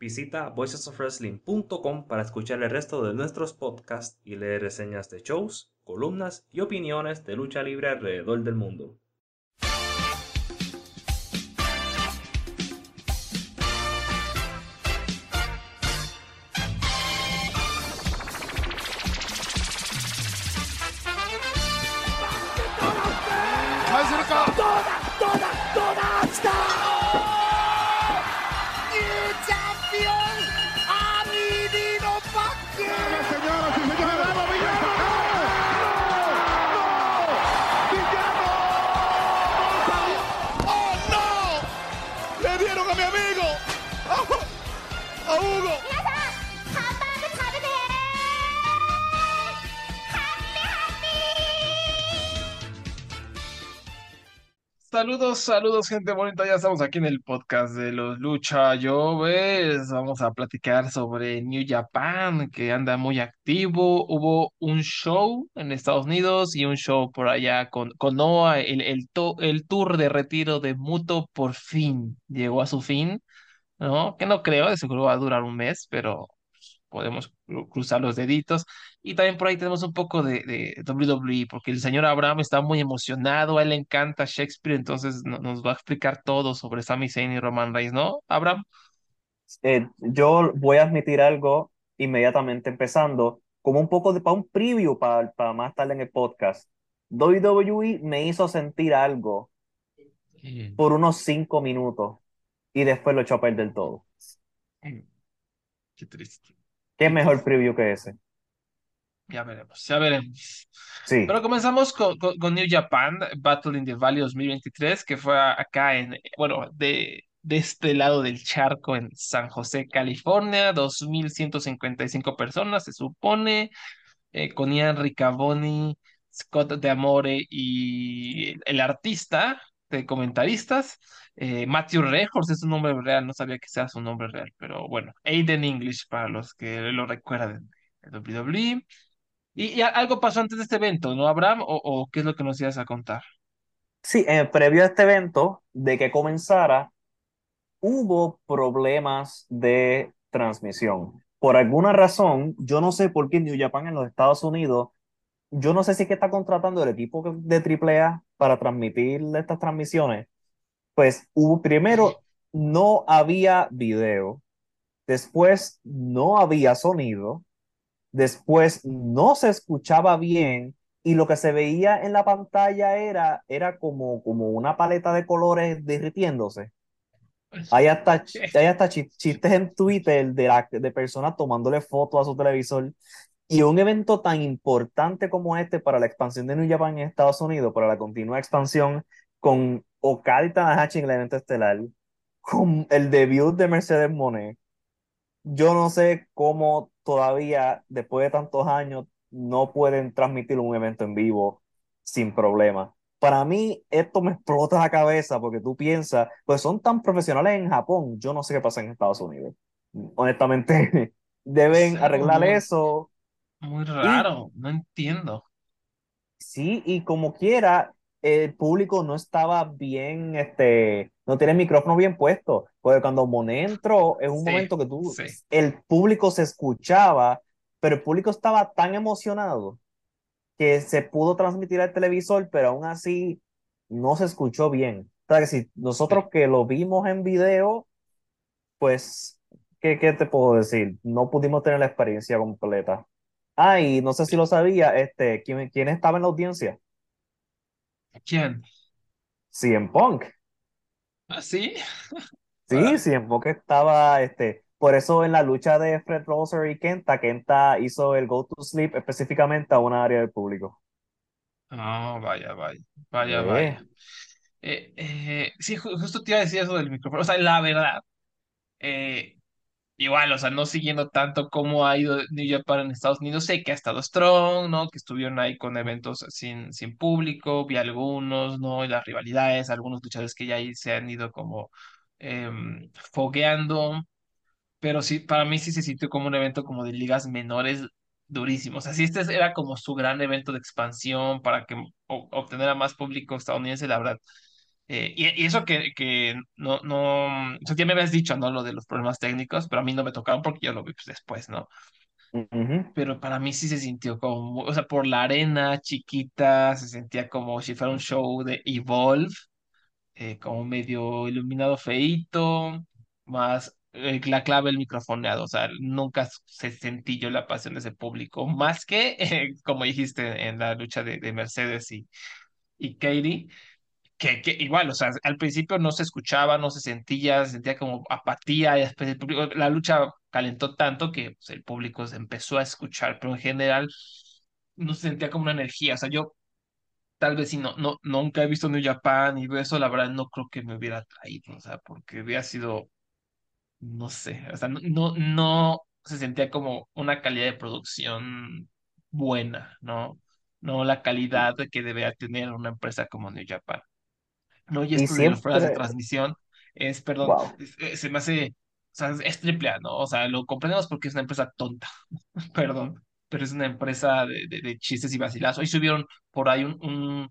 Visita voicesofwrestling.com para escuchar el resto de nuestros podcasts y leer reseñas de shows, columnas y opiniones de lucha libre alrededor del mundo. Saludos, saludos, gente bonita. Ya estamos aquí en el podcast de los Lucha Ves. Vamos a platicar sobre New Japan, que anda muy activo. Hubo un show en Estados Unidos y un show por allá con, con Noah. El, el, el tour de retiro de Muto por fin llegó a su fin, ¿no? Que no creo, de seguro va a durar un mes, pero podemos cruzar los deditos. Y también por ahí tenemos un poco de, de WWE, porque el señor Abraham está muy emocionado, a él le encanta Shakespeare, entonces nos va a explicar todo sobre Sami Zayn y Roman Reigns, ¿no, Abraham? Eh, yo voy a admitir algo inmediatamente empezando, como un poco de para un preview para, para más tarde en el podcast. WWE me hizo sentir algo por unos cinco minutos y después lo echó a perder todo. Qué triste. ¿Qué mejor preview que ese? Ya veremos, ya veremos. Sí. Pero comenzamos con, con, New Japan, Battle in the Valley 2023, que fue acá en, bueno, de, de este lado del charco en San José, California, 2.155 personas, se supone, eh, con Ian Riccaboni, Scott de Amore y el artista de comentaristas. Eh, Matthew Rehors es su nombre real, no sabía que sea su nombre real, pero bueno, Aiden English para los que lo recuerden de WWE. Y, algo pasó antes de este evento, ¿no, Abraham? ¿O, qué es lo que nos ibas a contar? Sí, eh, previo a este evento, de que comenzara, hubo problemas de transmisión. Por alguna razón, yo no sé por qué New Japan en los Estados Unidos, yo no sé si es que está contratando el equipo de AAA para transmitir estas transmisiones. Pues hubo, primero, no había video, después no había sonido, Después no se escuchaba bien y lo que se veía en la pantalla era, era como, como una paleta de colores derritiéndose. Hay hasta, hay hasta chistes en Twitter de, la, de personas tomándole fotos a su televisor. Y un evento tan importante como este para la expansión de New Japan en Estados Unidos, para la continua expansión, con Okada y Tanahashi en el evento estelar, con el debut de Mercedes Monet, yo no sé cómo todavía, después de tantos años, no pueden transmitir un evento en vivo sin problema. Para mí, esto me explota la cabeza porque tú piensas, pues son tan profesionales en Japón, yo no sé qué pasa en Estados Unidos. Honestamente, deben arreglar eso. Muy raro, no entiendo. Sí, y como quiera, el público no estaba bien, este, no tiene el micrófono bien puesto, porque cuando Monet entró, en un momento que tú, el público se escuchaba, pero el público estaba tan emocionado que se pudo transmitir al televisor, pero aún así no se escuchó bien. O sea, que si nosotros que lo vimos en video, pues, ¿qué, ¿qué te puedo decir? No pudimos tener la experiencia completa. Ah, y no sé si lo sabía, este, ¿quién, quién estaba en la audiencia? ¿Quién? CM Punk. ¿Ah, sí? Sí, ah. CM Punk estaba, este, por eso en la lucha de Fred Rosser y Kenta, Kenta hizo el Go to Sleep específicamente a una área del público. Ah, vaya, vaya, vaya, vaya. Eh, eh, sí, justo te iba a decir eso del micrófono. O sea, la verdad, eh, igual, o sea, no siguiendo tanto cómo ha ido New Japan en Estados Unidos, sé que ha estado strong, ¿no? Que estuvieron ahí con eventos sin, sin público, vi algunos, ¿no? Y las rivalidades, algunos luchadores que ya ahí se han ido como em, fogueando, pero sí, para mí sí se sintió como un evento como de ligas menores durísimos. Así este era como su gran evento de expansión para que o- obtener a más público estadounidense, la verdad. Eh, y, y eso que, que no, no, o sea, ya me habías dicho, ¿no? Lo de los problemas técnicos, pero a mí no me tocaron porque yo lo vi pues, después, ¿no? Pero para mí sí se sintió como, o sea, por la arena chiquita, se sentía como si fuera un show de Evolve eh, como medio iluminado feíto, más eh, la clave el microfoneado, o sea, nunca se sentí yo la pasión de ese público, más que, eh, como dijiste, en la lucha de, de Mercedes y, y Katie, que, igual, o sea, al principio no se escuchaba, no se sentía, se sentía como apatía, y la lucha calentó tanto que pues, el público se empezó a escuchar, pero en general no se sentía como una energía, o sea, yo tal vez si no, no, nunca he visto New Japan y eso, la verdad no creo que me hubiera traído, o sea, porque hubiera sido, no sé, o sea, no, no, no se sentía como una calidad de producción buena, ¿no? No la calidad que debería tener una empresa como New Japan. No, y Y esto de los pruebas de transmisión es, perdón, wow. es- es- se me hace, o sea, es triple A, ¿no? O sea, lo comprendemos porque es una empresa tonta, perdón, pero es una empresa de, de, de chistes y vacilazos. Hoy subieron por ahí un, un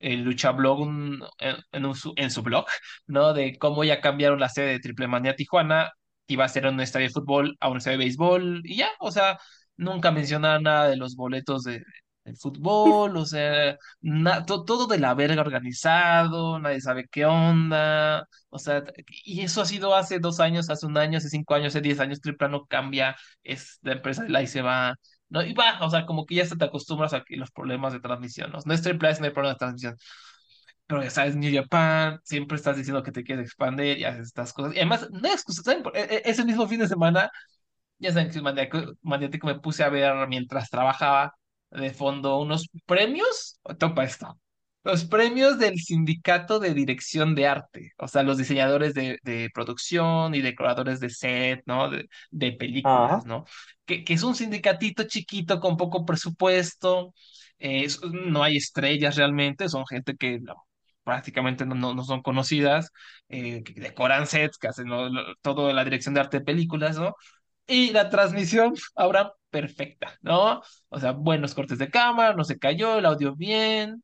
el Luchablog un- en, en un su, en su blog, ¿no? De cómo ya cambiaron la sede de Triple Manía Tijuana, iba a ser un estadio de fútbol a un estadio de béisbol, y ya, o sea, nunca mencionaron nada de los boletos de, del fútbol, o sea, na- to- todo de la verga organizado, nadie sabe qué onda, o sea, y eso ha sido hace dos años, hace un año, hace cinco años, hace diez años, Triple A no cambia, es la empresa de la y se va ¿no? Y va, o sea, como que ya se te acostumbras a que los problemas de transmisión, ¿no? No es triple A, no hay problemas de transmisión, pero ya sabes, New Japan, siempre estás diciendo que te quieres expandir y haces estas cosas. Y además, no hay excusa, ¿saben? E- e- Ese mismo fin de semana, ya saben que maniático, me puse a ver mientras trabajaba de fondo unos premios, topa esto, los premios del Sindicato de Dirección de Arte, o sea, los diseñadores de, de producción y decoradores de set, ¿no? De, de películas, Ajá. ¿no? Que, que es un sindicatito chiquito con poco presupuesto, eh, es- no hay estrellas realmente, son gente que no, prácticamente no, no, no son conocidas, eh, que decoran sets, que hacen todo la dirección de arte de películas, ¿no? Y la transmisión ahora perfecta, ¿no? O sea, buenos cortes de cámara, no se cayó, el audio bien,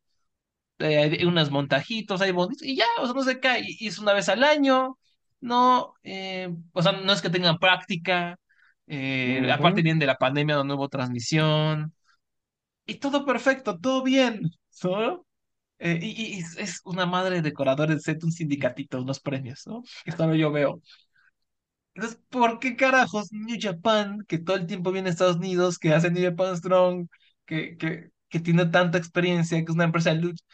eh, hay unos montajitos ahí bonitos, y ya, o sea, no se cae, y es una vez al año, ¿no? Eh, o sea, no es que tengan práctica, eh, aparte vienen de la pandemia donde no hubo transmisión, y todo perfecto, todo bien, ¿no? Eh, y, y es es una madre de decoradores, set un sindicatito, unos premios, ¿no? Que solo yo veo. Entonces, ¿por qué carajos New Japan, que todo el tiempo viene a Estados Unidos, que hace New Japan Strong, que, que, que tiene tanta experiencia, que es una empresa de lucha,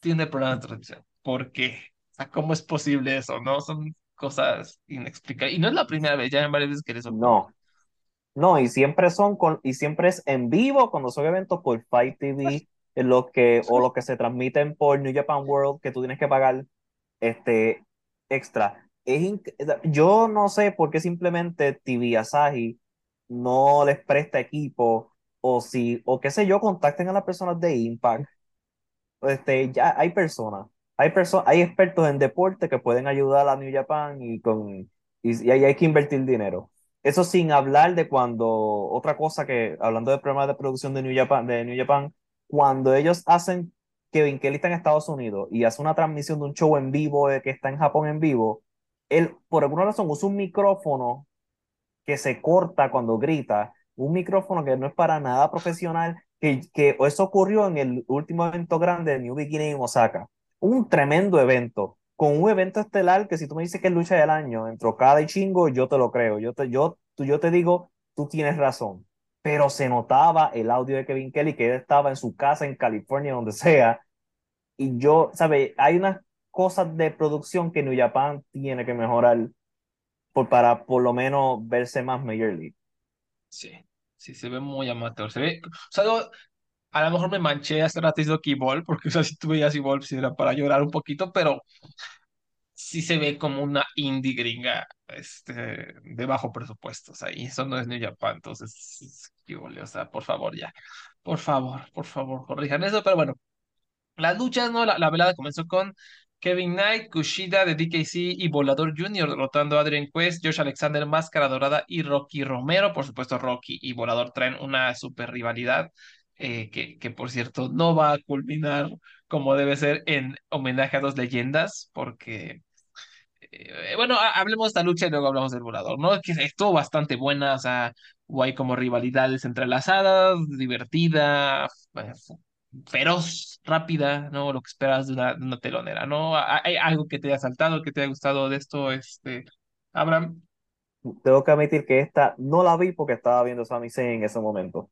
tiene problemas de transmisión? ¿Por qué? O sea, ¿cómo es posible eso, no? Son cosas inexplicables. Y no es la primera vez, ya en varias veces que les ocurre. No, no, y siempre son con, y siempre es en vivo cuando son eventos por Fight TV, en los que, o los que se transmiten por New Japan World, que tú tienes que pagar este extra. Es yo no sé por qué simplemente TV Asahi no les presta equipo, o si, o qué sé yo, contacten a las personas de Impact este, ya hay personas, hay personas, hay expertos en deporte que pueden ayudar a New Japan y con y, y ahí hay que invertir dinero. Eso sin hablar de cuando, otra cosa que, hablando de problemas de producción de New Japan, de New Japan, cuando ellos hacen, Kevin Kelly está en Estados Unidos y hace una transmisión de un show en vivo eh, que está en Japón en vivo, él por alguna razón usa un micrófono que se corta cuando grita, un micrófono que no es para nada profesional, que, que eso ocurrió en el último evento grande de New Beginning en Osaka. Un tremendo evento, con un evento estelar que si tú me dices que es lucha del año, entre Okada y Chingo, yo te lo creo, yo te, yo, tú, yo te digo, tú tienes razón. Pero se notaba el audio de Kevin Kelly, que él estaba en su casa en California, donde sea, y yo, ¿sabes? Hay unas cosas de producción que New Japan tiene que mejorar por, para por lo menos verse más Major League. Sí, sí, se ve muy amateur. Se ve, o sea, a lo mejor me manché hace rato diciendo que Evolve, porque o sea, si tú veías Evolve, sí era para llorar un poquito, pero sí se ve como una indie gringa este, de bajo presupuesto. O sea, y eso no es New Japan. Entonces, o sea, por favor, ya. Por favor, por favor, corrijan eso. Pero bueno, las luchas, ¿no? La, la velada comenzó con Kevin Knight, Kushida de DKC y Volador Jr. derrotando a Adrian Quest, Josh Alexander, Máscara Dorada y Rocky Romero. Por supuesto, Rocky y Volador traen una super rivalidad. Eh, que, por cierto no va a culminar como debe ser en homenaje a dos leyendas, porque eh, bueno, hablemos de esta lucha y luego hablamos del volador, ¿no? Que estuvo bastante buena, o sea, hay como rivalidades entrelazadas, divertida, eh, feroz, rápida, ¿no? Lo que esperas de una, de una telonera, ¿no? ¿Hay algo que te haya saltado, que te haya gustado de esto, este, Abraham? Tengo que admitir que esta no la vi porque estaba viendo Sami Zayn en ese momento.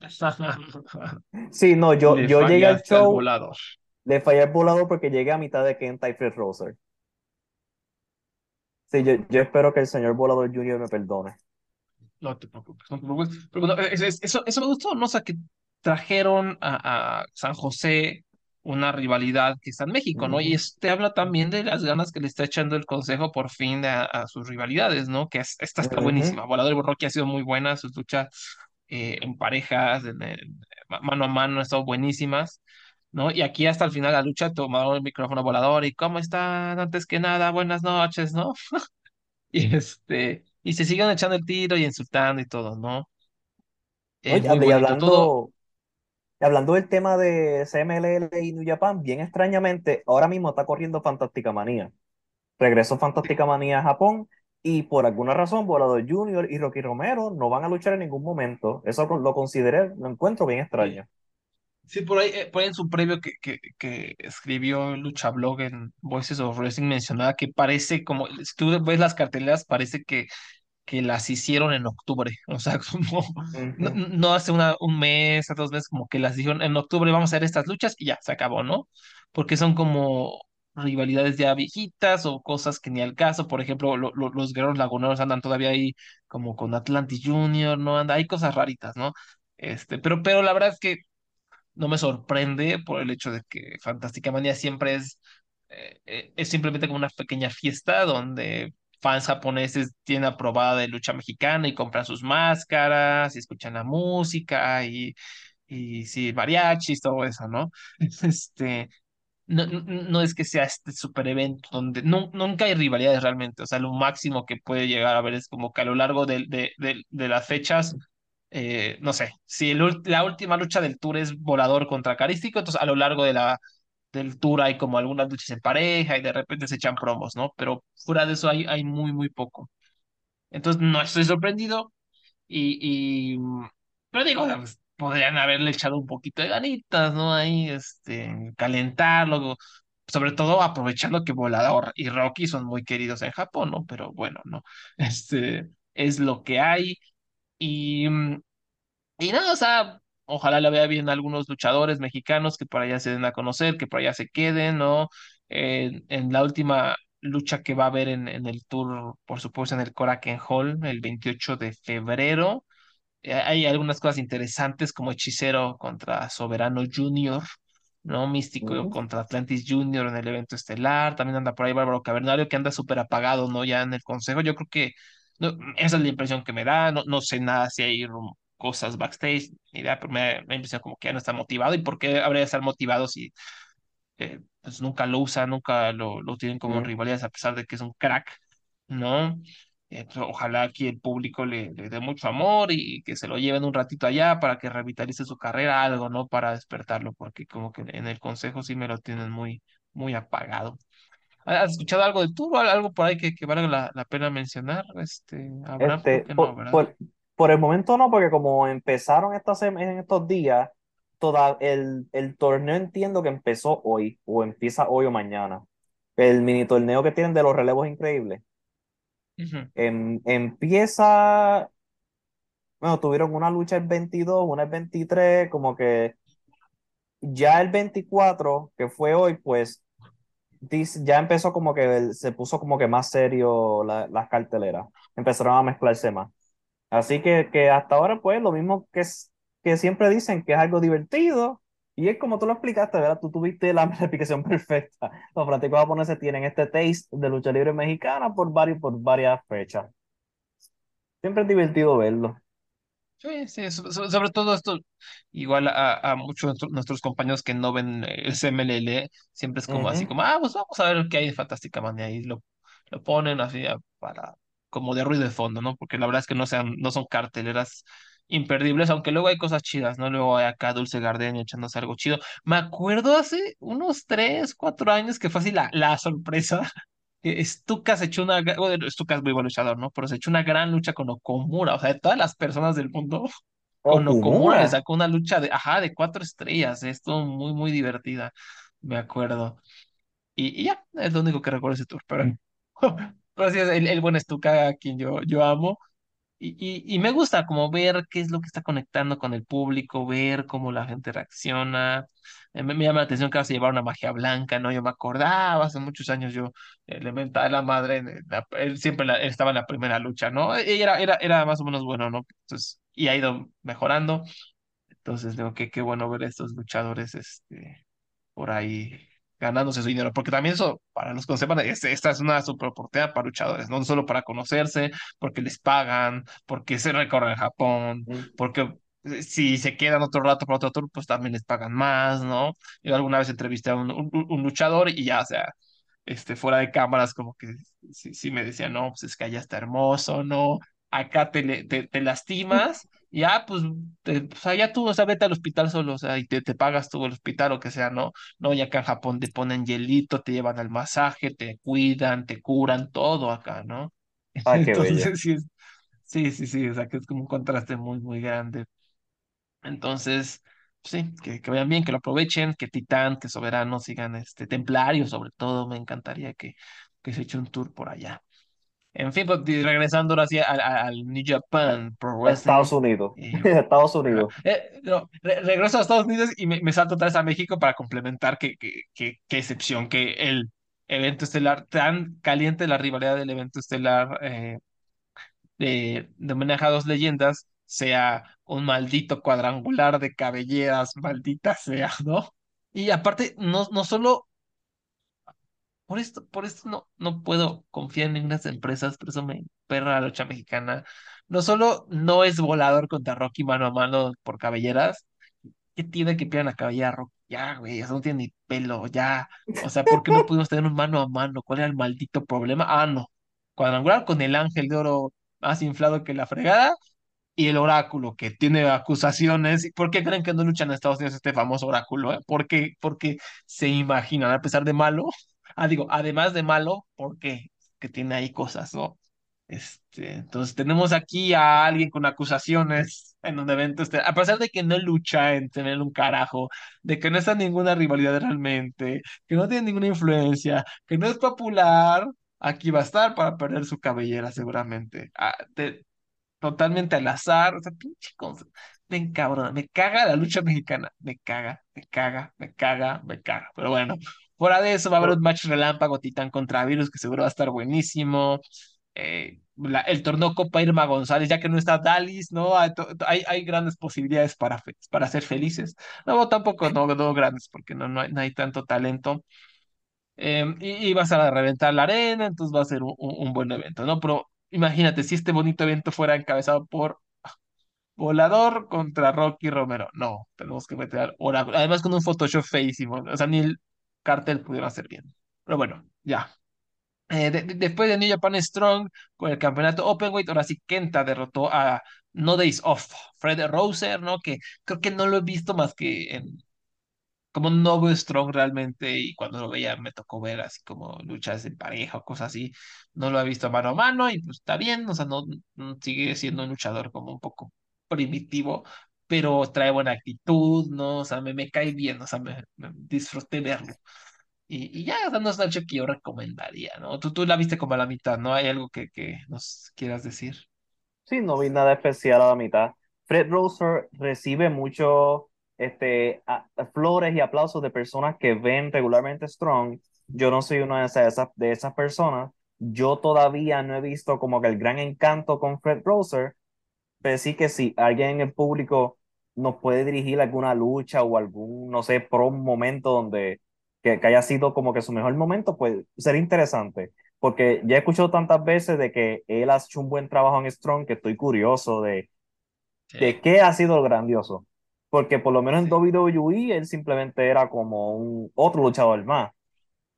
Sí, no, yo, Le yo llegué al al show, volador. le fallé el volador porque llegué a mitad de Kenta y Fred Rosser. Sí, yo, yo espero que el señor Volador Jr. me perdone. No te preocupes, no te preocupes. Pero bueno, es- es- eso, eso me gustó, ¿no? O sea, que trajeron a, a San José una rivalidad que está en México, ¿no? Y Ujú, este habla también de las ganas que le está echando el consejo por fin a, a sus rivalidades, ¿no? Que es- esta está buenísima. Volador y Rocky ha sido muy buena, sus luchas eh, en parejas, en mano a mano, han estado buenísimas. ¿No? Y aquí hasta el final de la lucha tomaron el micrófono volador y ¿cómo están? Antes que nada, buenas noches, ¿no? Y este, y se siguen echando el tiro y insultando y todo, ¿no? Eh, Oye, muy y todo. Hablando, del tema de CMLL y New Japan, bien extrañamente, ahora mismo está corriendo Fantástica Manía. Regresó Fantástica Manía a Japón y por alguna razón Volador Junior y Rocky Romero no van a luchar en ningún momento. Eso lo consideré, lo encuentro bien extraño. sí, por ahí, eh, por en su previo que, que, que escribió Lucha Blog en Voices of Wrestling mencionaba que parece como, si tú ves las carteleras, parece que que las hicieron en octubre, o sea, como no, hace una, un mes, a dos meses, como que las dijeron en octubre vamos a hacer estas luchas y ya, se acabó, ¿no? Porque son como rivalidades ya viejitas o cosas que ni al caso, por ejemplo, lo- lo- los guerreros laguneros andan todavía ahí como con Atlantis Junior, ¿no? Anda, hay cosas raritas, ¿no? Este, pero, pero la verdad es que no me sorprende por el hecho de que Fantástica Manía siempre es, eh, eh, es simplemente como una pequeña fiesta donde fans japoneses tienen aprobada de lucha mexicana y compran sus máscaras y escuchan la música y, y sí, mariachis, todo eso, ¿no? Este, no, no, es que sea este super evento donde nu- nunca hay rivalidades realmente, o sea, lo máximo que puede llegar a ver es como que a lo largo de, de, de, las fechas, eh, no sé, si el la última lucha del tour es Volador contra Carístico, entonces a lo largo de la, del tour hay como algunas luchas en pareja y de repente se echan promos, ¿no? Pero fuera de eso hay, hay muy, muy poco. Entonces no estoy sorprendido, y, y, pero digo, pues, podrían haberle echado un poquito de ganitas, ¿no? Ahí, este, calentarlo, sobre todo aprovechando que Volador y Rocky son muy queridos en Japón, ¿no? Pero bueno, ¿no? Este, es lo que hay. Y, y nada, o sea, ojalá la vea bien algunos luchadores mexicanos que por allá se den a conocer, que por allá se queden, ¿no? En, en la última lucha que va a haber en, en el tour, por supuesto, en el Korakuen Hall, el 28 de febrero. Eh, Hay algunas cosas interesantes como Hechicero contra Soberano Junior, ¿no? Místico contra Atlantis Junior en el evento estelar. También anda por ahí Bárbaro Cavernario que anda súper apagado, ¿no? Ya en el consejo. Yo creo que no, esa es la impresión que me da. No, no sé nada si hay cosas backstage, ni idea, pero me da impresión como que ya no está motivado. ¿Y por qué habría de estar motivado si eh, pues nunca lo usa, nunca lo, lo tienen como en Mm. rivalidades a pesar de que es un crack, ¿no? Eh, pues, ojalá aquí el público le, le dé mucho amor y que se lo lleven un ratito allá para que revitalice su carrera, algo, ¿no? Para despertarlo, porque como que en el consejo sí me lo tienen muy, muy apagado. ¿Has escuchado algo de tú? ¿Algo por ahí que, que valga la, la pena mencionar? Este, Abraham, Este, que no, por, ¿verdad? por, por el momento no, porque como empezaron estas en estos días, toda, el, el torneo entiendo que empezó hoy, o empieza hoy o mañana. El mini torneo que tienen de los relevos increíbles. Ujú, Em- empieza, bueno, tuvieron una lucha el 22, una el 23, como que ya el 24, que fue hoy, pues ya empezó como que se puso como que más serio la- las carteleras. Empezaron a mezclarse más. Así que, que hasta ahora, pues, lo mismo que, es- que siempre dicen que es algo divertido, Y es como tú lo explicaste, ¿verdad? Tú tuviste la, explicación perfecta. Los fanáticos japoneses tienen este taste de lucha libre mexicana por, varios, por varias fechas. Siempre es divertido verlo. Sí, sí, so- so- sobre todo esto, igual a, a muchos de nuestro- nuestros compañeros que no ven el CMLL, siempre es como así, Ujú. como, ah, pues vamos a ver qué hay de Fantástica Manía, y lo, lo ponen así a- para, como de ruido de fondo, ¿no? Porque la verdad es que no sean, no son carteleras imperdibles, aunque luego hay cosas chidas, ¿no? Luego hay acá Dulce Gardenia echándose algo chido. Me acuerdo hace unos tres, cuatro años que fue así la, la sorpresa que Stuka se echó una, bueno, Stuka es muy buen luchador, ¿no? Pero se echó una gran lucha con Okomura, o sea, de todas las personas del mundo, con Okomura le Okumura. sacó una lucha de, ajá, de cuatro estrellas, esto muy, muy divertida, me acuerdo. Y, y ya, es lo único que recuerdo ese tour, pero, pero sí, el, el buen Stuka a quien yo, yo amo. Y, y, me gusta como ver qué es lo que está conectando con el público, ver cómo la gente reacciona. Eh, me, llama la atención que ahora se llevaron una magia blanca, ¿no? Yo me acordaba, hace muchos años yo eh, le mentaba a la madre, él siempre estaba en la primera lucha, ¿no? Y era, era, era más o menos bueno, ¿no? Entonces, y ha ido mejorando. Entonces, digo que qué bueno ver a estos luchadores, este, por ahí ganándose su dinero, porque también eso, para los que no sepan, es- esta es una super oportunidad para luchadores, no solo para conocerse, porque les pagan, porque se recorren Japón, porque eh, si se quedan otro rato para otro tour, pues también les pagan más, ¿no? Yo alguna vez entrevisté a un, un- un luchador y ya, o sea, este, fuera de cámaras, como que sí, sí me decía, no, pues es que allá está hermoso, ¿no? Acá te, te, te lastimas. Ya, pues, te- pues allá tú, o sea, vete al hospital solo, o sea, y te, te pagas tú el hospital o que sea, ¿no? No, y acá en Japón te ponen hielito, te llevan al masaje, te cuidan, te curan, todo acá, ¿no? Ah, qué bello. Entonces, sí, es- sí, sí, sí, o sea, que es como un contraste muy, muy grande. Entonces, sí, que, que vayan bien, que lo aprovechen, que Titán, que Soberano sigan este Templario, sobre todo, me encantaría que, que se eche un tour por allá. En fin, pues regresando ahora sí al, al New Japan Pro Wrestling. Estados Unidos. eh, Estados. Unidos. Eh, no, re- regreso a Estados Unidos y me, me salto otra vez a México para complementar que, que, que, qué excepción que el evento estelar, tan caliente la rivalidad del evento estelar eh, de, de homenaje a dos leyendas, sea un maldito cuadrangular de cabelleras, maldita sea, ¿no? Y aparte, no, no solo por esto, por esto no, no puedo confiar en ninguna empresas, por eso me perra la lucha mexicana. No solo no es volador contra Rocky mano a mano por cabelleras, ¿Qué tiene que pillar la cabellera Rocky? Ya, güey, eso no tiene ni pelo, ya. O sea, ¿por qué no pudimos tener un mano a mano? ¿Cuál era el maldito problema? Ah, no. Cuadrangular con el ángel de oro más inflado que la fregada y el oráculo que tiene acusaciones. ¿Y ¿Por qué creen que no luchan en Estados Unidos este famoso oráculo? eh? ¿Por qué? Porque se imaginan, a pesar de malo, ah, digo, además de malo, ¿por qué? Que tiene ahí cosas, ¿no? Este, entonces tenemos aquí a alguien con acusaciones en un evento, este, a pesar de que no lucha en tener un carajo, de que no está en ninguna rivalidad realmente, que no tiene ninguna influencia, que no es popular, aquí va a estar para perder su cabellera seguramente. Ah, te- totalmente al azar, o sea, pinche cosa. Me encabrona, me caga la lucha mexicana, me caga, me caga, me caga, me caga. Pero bueno, fuera de eso va a haber un match relámpago Titán contra Virus que seguro va a estar buenísimo. Eh, la- el torneo Copa Irma González, ya que no está Dalis, ¿no? Hay, hay, hay grandes posibilidades para, fe- para ser felices. No, tampoco, no, no grandes, porque no, no hay, no hay tanto talento. Eh, y, y vas a reventar la arena, entonces va a ser un buen evento, ¿no? Pero imagínate, si este bonito evento fuera encabezado por Volador contra Rocky Romero. No, tenemos que meter Oráculo. Además con un Photoshop feísimo. O sea, ni el cartel pudieron hacer bien. Pero bueno, ya. Eh, de- de- después de New Japan Strong con el campeonato Openweight, ahora sí Kenta derrotó a No Days Off, Fred Roser, ¿no? Que creo que no lo he visto más que en como no veo Strong realmente y cuando lo veía me tocó ver así como luchas en pareja o cosas así, no lo he visto mano a mano y pues está bien, o sea, no- sigue siendo un luchador como un poco primitivo, pero trae buena actitud, ¿no? O sea, me, me cae bien, o sea, me, me disfruté verlo. Y, y ya, o sea, no es una que yo recomendaría, ¿no? Tú, tú la viste como a la mitad, ¿no? ¿Hay algo que, que nos quieras decir? Sí, no vi nada especial a la mitad. Fred Roser recibe mucho este, flores y aplausos de personas que ven regularmente Strong. Yo no soy una de esas, de esas personas. Yo todavía no he visto como que el gran encanto con Fred Roser, pero sí que sí, alguien en el público nos puede dirigir alguna lucha o algún, no sé, pro momento donde que, que haya sido como que su mejor momento, pues sería interesante. Porque ya he escuchado tantas veces de que él ha hecho un buen trabajo en Strong que estoy curioso de, de Sí, qué ha sido lo grandioso. Porque por lo menos en sí, WWE él simplemente era como un otro luchador más.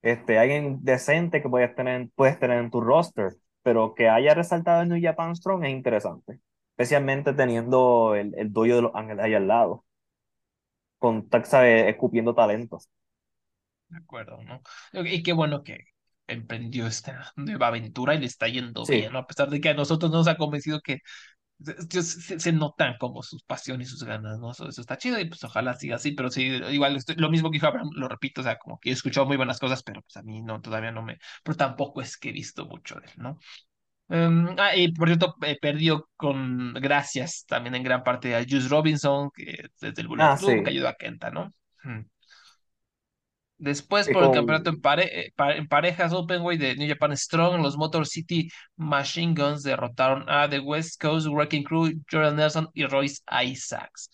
Este, alguien decente que puedes tener, puedes tener en tu roster, pero que haya resaltado en New Japan Strong es interesante. Especialmente teniendo el, el dojo de los ángeles ahí al lado, con, ¿sabes? escupiendo talentos. de acuerdo, ¿no? Y qué bueno que emprendió esta nueva aventura y le está yendo Sí, bien, ¿no? A pesar de que a nosotros nos ha convencido que se, se- se notan como sus pasiones y sus ganas, ¿no? Eso, eso está chido y pues ojalá siga así, pero sí, igual estoy- lo mismo que dijo Abraham, lo repito, o sea, como que he escuchado muy buenas cosas, pero pues a mí no, todavía no me, pero tampoco es que he visto mucho de él, ¿no? Em, ah, y por cierto, eh, perdió con gracias también en gran parte a Juice Robinson, que desde el Bullet ah, Club, que ayudó a Kenta, ¿no? Mm. Después, sí, por el campeonato en, pare- eh, en parejas Openweight de New Japan Strong, los Motor City Machine Guns derrotaron a The West Coast Wrecking Crew, Jordan Nelson y Royce Isaacs.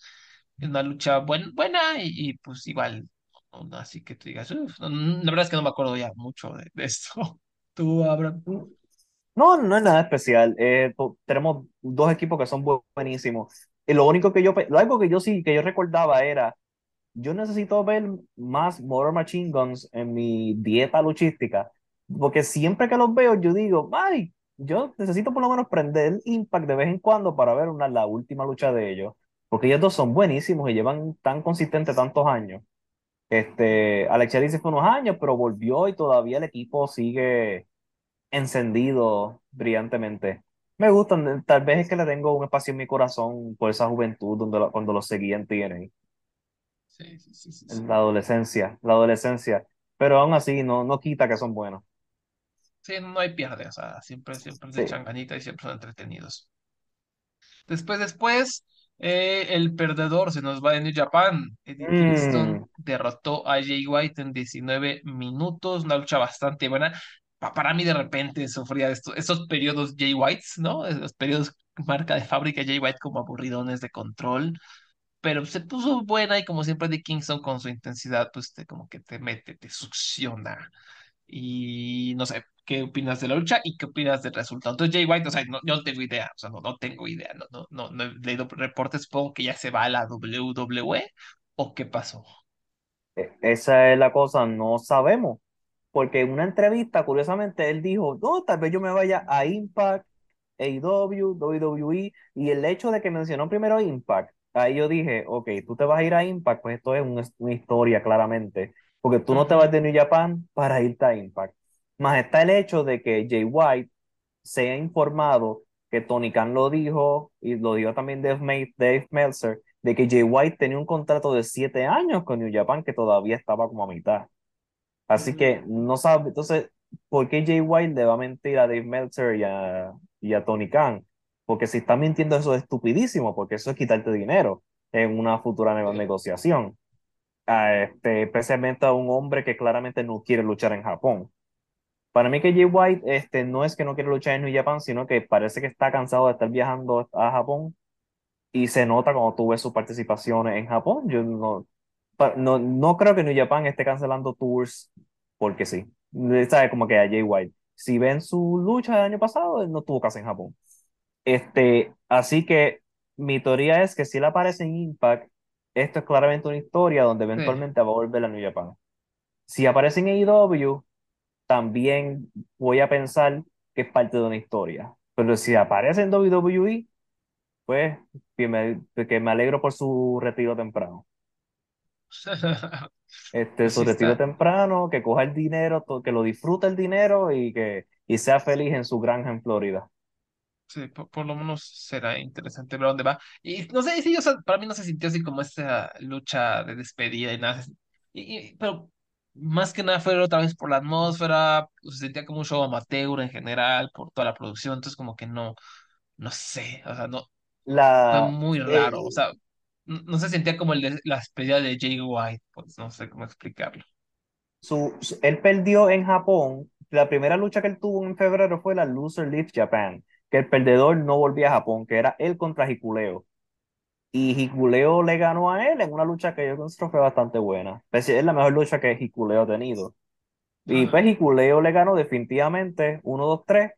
Una lucha buen- buena y, y, pues igual, no, así que tú digas, la verdad es que no me acuerdo ya mucho de, de esto. Tú, Abraham. No, no es nada especial. Eh, tenemos dos equipos que son bu- buenísimos. Y lo único que yo, lo algo que yo sí, que yo recordaba era yo necesito ver más Motor Machine Guns en mi dieta luchística, porque siempre que los veo yo digo, ay, yo necesito por lo menos prender Impact de vez en cuando para ver una, la última lucha de ellos, porque ellos dos son buenísimos y llevan tan consistente tantos años. Este, Alex dice fue unos años, pero volvió y todavía el equipo sigue encendido brillantemente. Me gustan, tal vez es que le tengo un espacio en mi corazón por esa juventud donde lo- cuando los seguí en TNA. Sí, sí, sí, sí, sí. La adolescencia, la adolescencia. Pero aún así no, no quita que son buenos. Sí, no hay pierde, o sea, siempre, siempre se Sí. echan ganita y siempre son entretenidos. Después, después, eh, el perdedor se nos va de New Japan. Eddie Mm, Kingston derrotó a Jay White en 19 minutos, una lucha bastante buena. Pa- para mí, de repente, sufría de estos, esos periodos Jay Whites, ¿no? Esos periodos marca de fábrica Jay White como aburridones de control. Pero se puso buena y como siempre Eddie Kingston con su intensidad, pues te, como que te mete, te succiona. Y no sé, ¿qué opinas de la lucha y qué opinas del resultado? Entonces, Jay White, o sea, no, yo no tengo idea, o sea, no, no tengo idea, no, no, no, no he leído reportes, supongo que ya se va a la WWE o qué pasó. e- esa es la cosa, no sabemos. Porque en una entrevista, curiosamente, él dijo, no, tal vez yo me vaya a Impact, AEW, WWE, y el hecho de que mencionó primero Impact, ahí yo dije, ok, tú te vas a ir a Impact, pues esto es un- una historia claramente, porque tú no te vas de New Japan para irte a Impact. Más está el hecho de que Jay White se ha informado que Tony Khan lo dijo, y lo dijo también Dave, May- Dave Meltzer, de que Jay White tenía un contrato de siete años con New Japan que todavía estaba como a mitad. Así que no sabe, entonces, ¿por qué Jay White le va a mentir a Dave Meltzer y a, y a Tony Khan? Porque si está mintiendo eso es estupidísimo, porque eso es quitarte dinero en una futura negociación. A este, especialmente a un hombre que claramente no quiere luchar en Japón. Para mí que Jay White este, no es que no quiere luchar en New Japan, sino que parece que está cansado de estar viajando a Japón y se nota cuando tú ves sus participaciones en Japón. Yo no, no, no creo que New Japan esté cancelando tours porque sí. ¿Sabes? Como que a Jay White. Si ven su lucha del año pasado, él no tuvo casa en Japón. Este, así que mi teoría es que si él aparece en Impact, esto es claramente una historia donde sí. eventualmente va a volver a New Japan. Si aparece en AEW, también voy a pensar que es parte de una historia. Pero si aparece en WWE, pues que me, que me alegro por su retiro temprano. Este, su retiro temprano, que coja el dinero, que lo disfrute el dinero y que y sea feliz en su granja en Florida. sí, por, por lo menos será interesante ver dónde va. Y no sé, sí, o sea, para mí no se sintió así como esta lucha de despedida y nada. Y, y- pero más que nada fue otra vez por la atmósfera, se sentía como un show amateur en general, por toda la producción, entonces como que no, no sé, o sea, no, fue La, muy raro, o eh, sea, n- no se sentía como el de- la despedida de Jay White, pues no sé cómo explicarlo. su, su- él perdió en Japón. La primera lucha que él tuvo en febrero fue la Loser Leaves Japan, que el perdedor no volvía a Japón, que era él contra Hikuleo. Y Hikuleo le ganó a él en una lucha que yo considero fue bastante buena. Es es la mejor lucha que Hikuleo ha tenido. Y pues Hikuleo le ganó definitivamente 1, 2, 3.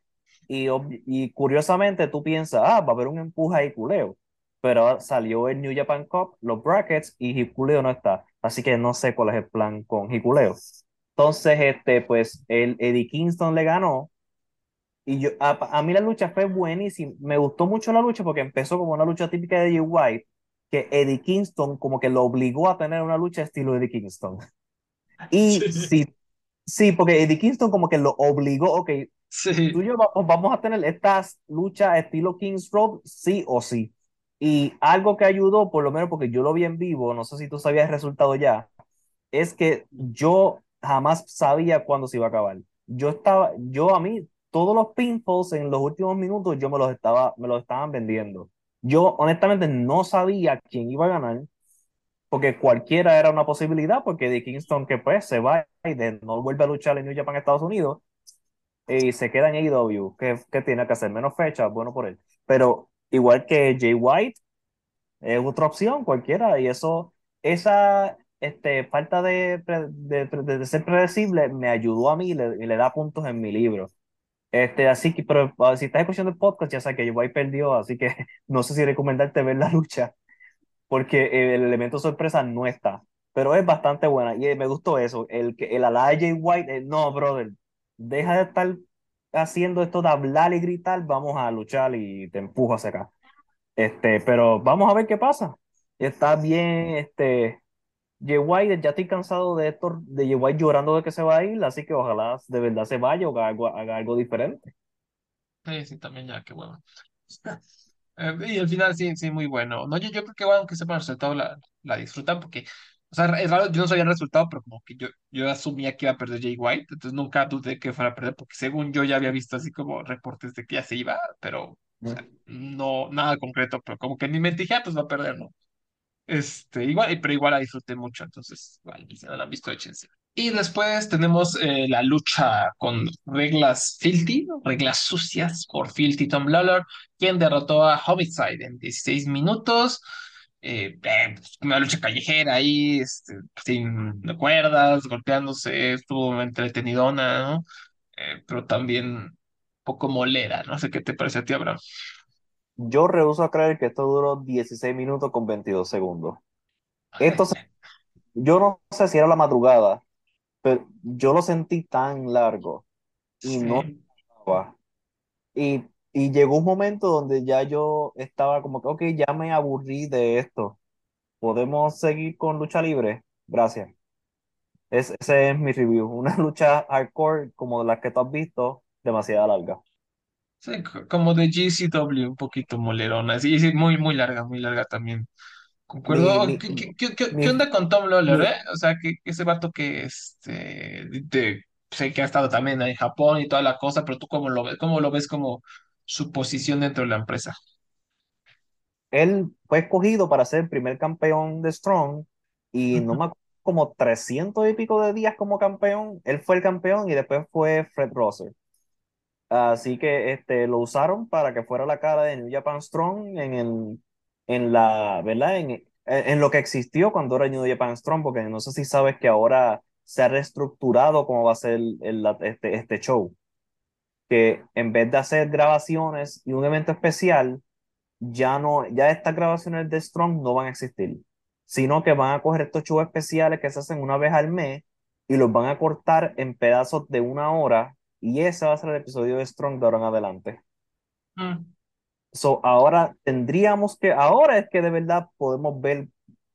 Y, y curiosamente tú piensas, ah, va a haber un empuje a Hikuleo. Pero salió el New Japan Cup, los brackets, y Hikuleo no está. Así que no sé cuál es el plan con Hikuleo. Entonces, este, pues el Eddie Kingston le ganó. Y yo, a, a mí la lucha fue buenísima. Me gustó mucho la lucha porque empezó como una lucha típica de Jay White, que Eddie Kingston como que lo obligó a tener una lucha estilo Eddie Kingston. Y sí, sí, porque Eddie Kingston como que lo obligó, ok, sí. tú y yo vamos, vamos a tener estas luchas estilo Kings Road, sí o sí. Y algo que ayudó, por lo menos porque yo lo vi en vivo, no sé si tú sabías el resultado ya, es que yo jamás sabía cuándo se iba a acabar. Yo estaba, yo a mí, todos los pinfalls en los últimos minutos, yo me los estaba, me los estaban vendiendo. Yo honestamente no sabía quién iba a ganar, porque cualquiera era una posibilidad, porque de Kingston que pues se va y de, no vuelve a luchar en New Japan Estados Unidos y se queda en AEW, ¿qué, qué tiene que hacer? Menos fechas, bueno por él. Pero igual que Jay White, es otra opción, cualquiera, y eso, esa este, falta de, de, de- de ser predecible me ayudó a mí y le, le da puntos en mi libro. Este, así que, pero ah, si estás escuchando el podcast, ya sabes que White perdió, así que no sé si recomendarte ver la lucha, porque el elemento sorpresa no está, pero es bastante buena, y eh, me gustó eso, el el ala de Jay White, eh, no, brother, deja de estar haciendo esto de hablar y gritar, vamos a luchar y te empujo hacia acá. Este, pero vamos a ver qué pasa. Está bien, este, White, ya estoy cansado de esto, de White llorando de que se va a ir, así que ojalá de verdad se vaya o haga algo, haga algo diferente. Sí, sí, también ya, qué bueno. Eh, y al final sí, sí, muy bueno. No, yo, yo creo que bueno, que sepan el resultado la, la disfrutan porque, o sea, es raro, yo no sabía el resultado, pero como que yo, yo asumía que iba a perder Jay White, entonces nunca dudé que fuera a perder, porque según yo ya había visto así como reportes de que ya se iba, pero, o sea, no, nada concreto, pero como que ni me dije, ah, pues va a perder, ¿no? Este, igual, pero igual la disfruté mucho, entonces, igual, si no la han visto, échense. Y después tenemos eh, la lucha con reglas filthy, reglas sucias por Filthy Tom Lawlor, quien derrotó a Homicide en 16 minutos. Eh, eh, pues, una lucha callejera ahí, este, sin cuerdas, golpeándose, estuvo entretenidona, ¿no? Eh, pero también poco molera, no sé qué te parece a ti, Abraham. Yo rehúso a creer que esto duró 16 minutos con 22 segundos. Esto, se- yo no sé si era la madrugada, pero yo lo sentí tan largo y no Sí. estaba. Y, y llegó un momento donde ya yo estaba como que, ok, ya me aburrí de esto. ¿Podemos seguir con lucha libre? Gracias. Es, ese es mi review. Una lucha hardcore como las que tú has visto, demasiado larga. Sí, co- como de GCW, un poquito molerona. Sí, sí, muy, muy larga, muy larga también. Mi, Concuerdo. mi, ¿Qué, qué, qué, qué- mi, qué onda con Tom Lawlor, mi, eh? O sea, que, que ese vato que este, de- sé que ha estado también en Japón y toda la cosa, pero tú cómo lo ves, cómo lo ves como su posición dentro de la empresa. él fue escogido para ser el primer campeón de Strong y no me acuerdo, como 300 y pico de días como campeón. Él fue el campeón y después fue Fred Rosser. Así que este, lo usaron para que fuera la cara de New Japan Strong en, el, en la, ¿verdad? En, en, lo que existió cuando era New Japan Strong, porque no sé si sabes que ahora se ha reestructurado cómo va a ser el, la- este, este show. Que en vez de hacer grabaciones y un evento especial, ya no, ya estas grabaciones de Strong no van a existir, sino que van a coger estos shows especiales que se hacen una vez al mes y los van a cortar en pedazos de una hora y ese va a ser el episodio de Strong de ahora en adelante. Mm, So, ahora tendríamos que, ahora es que de verdad podemos ver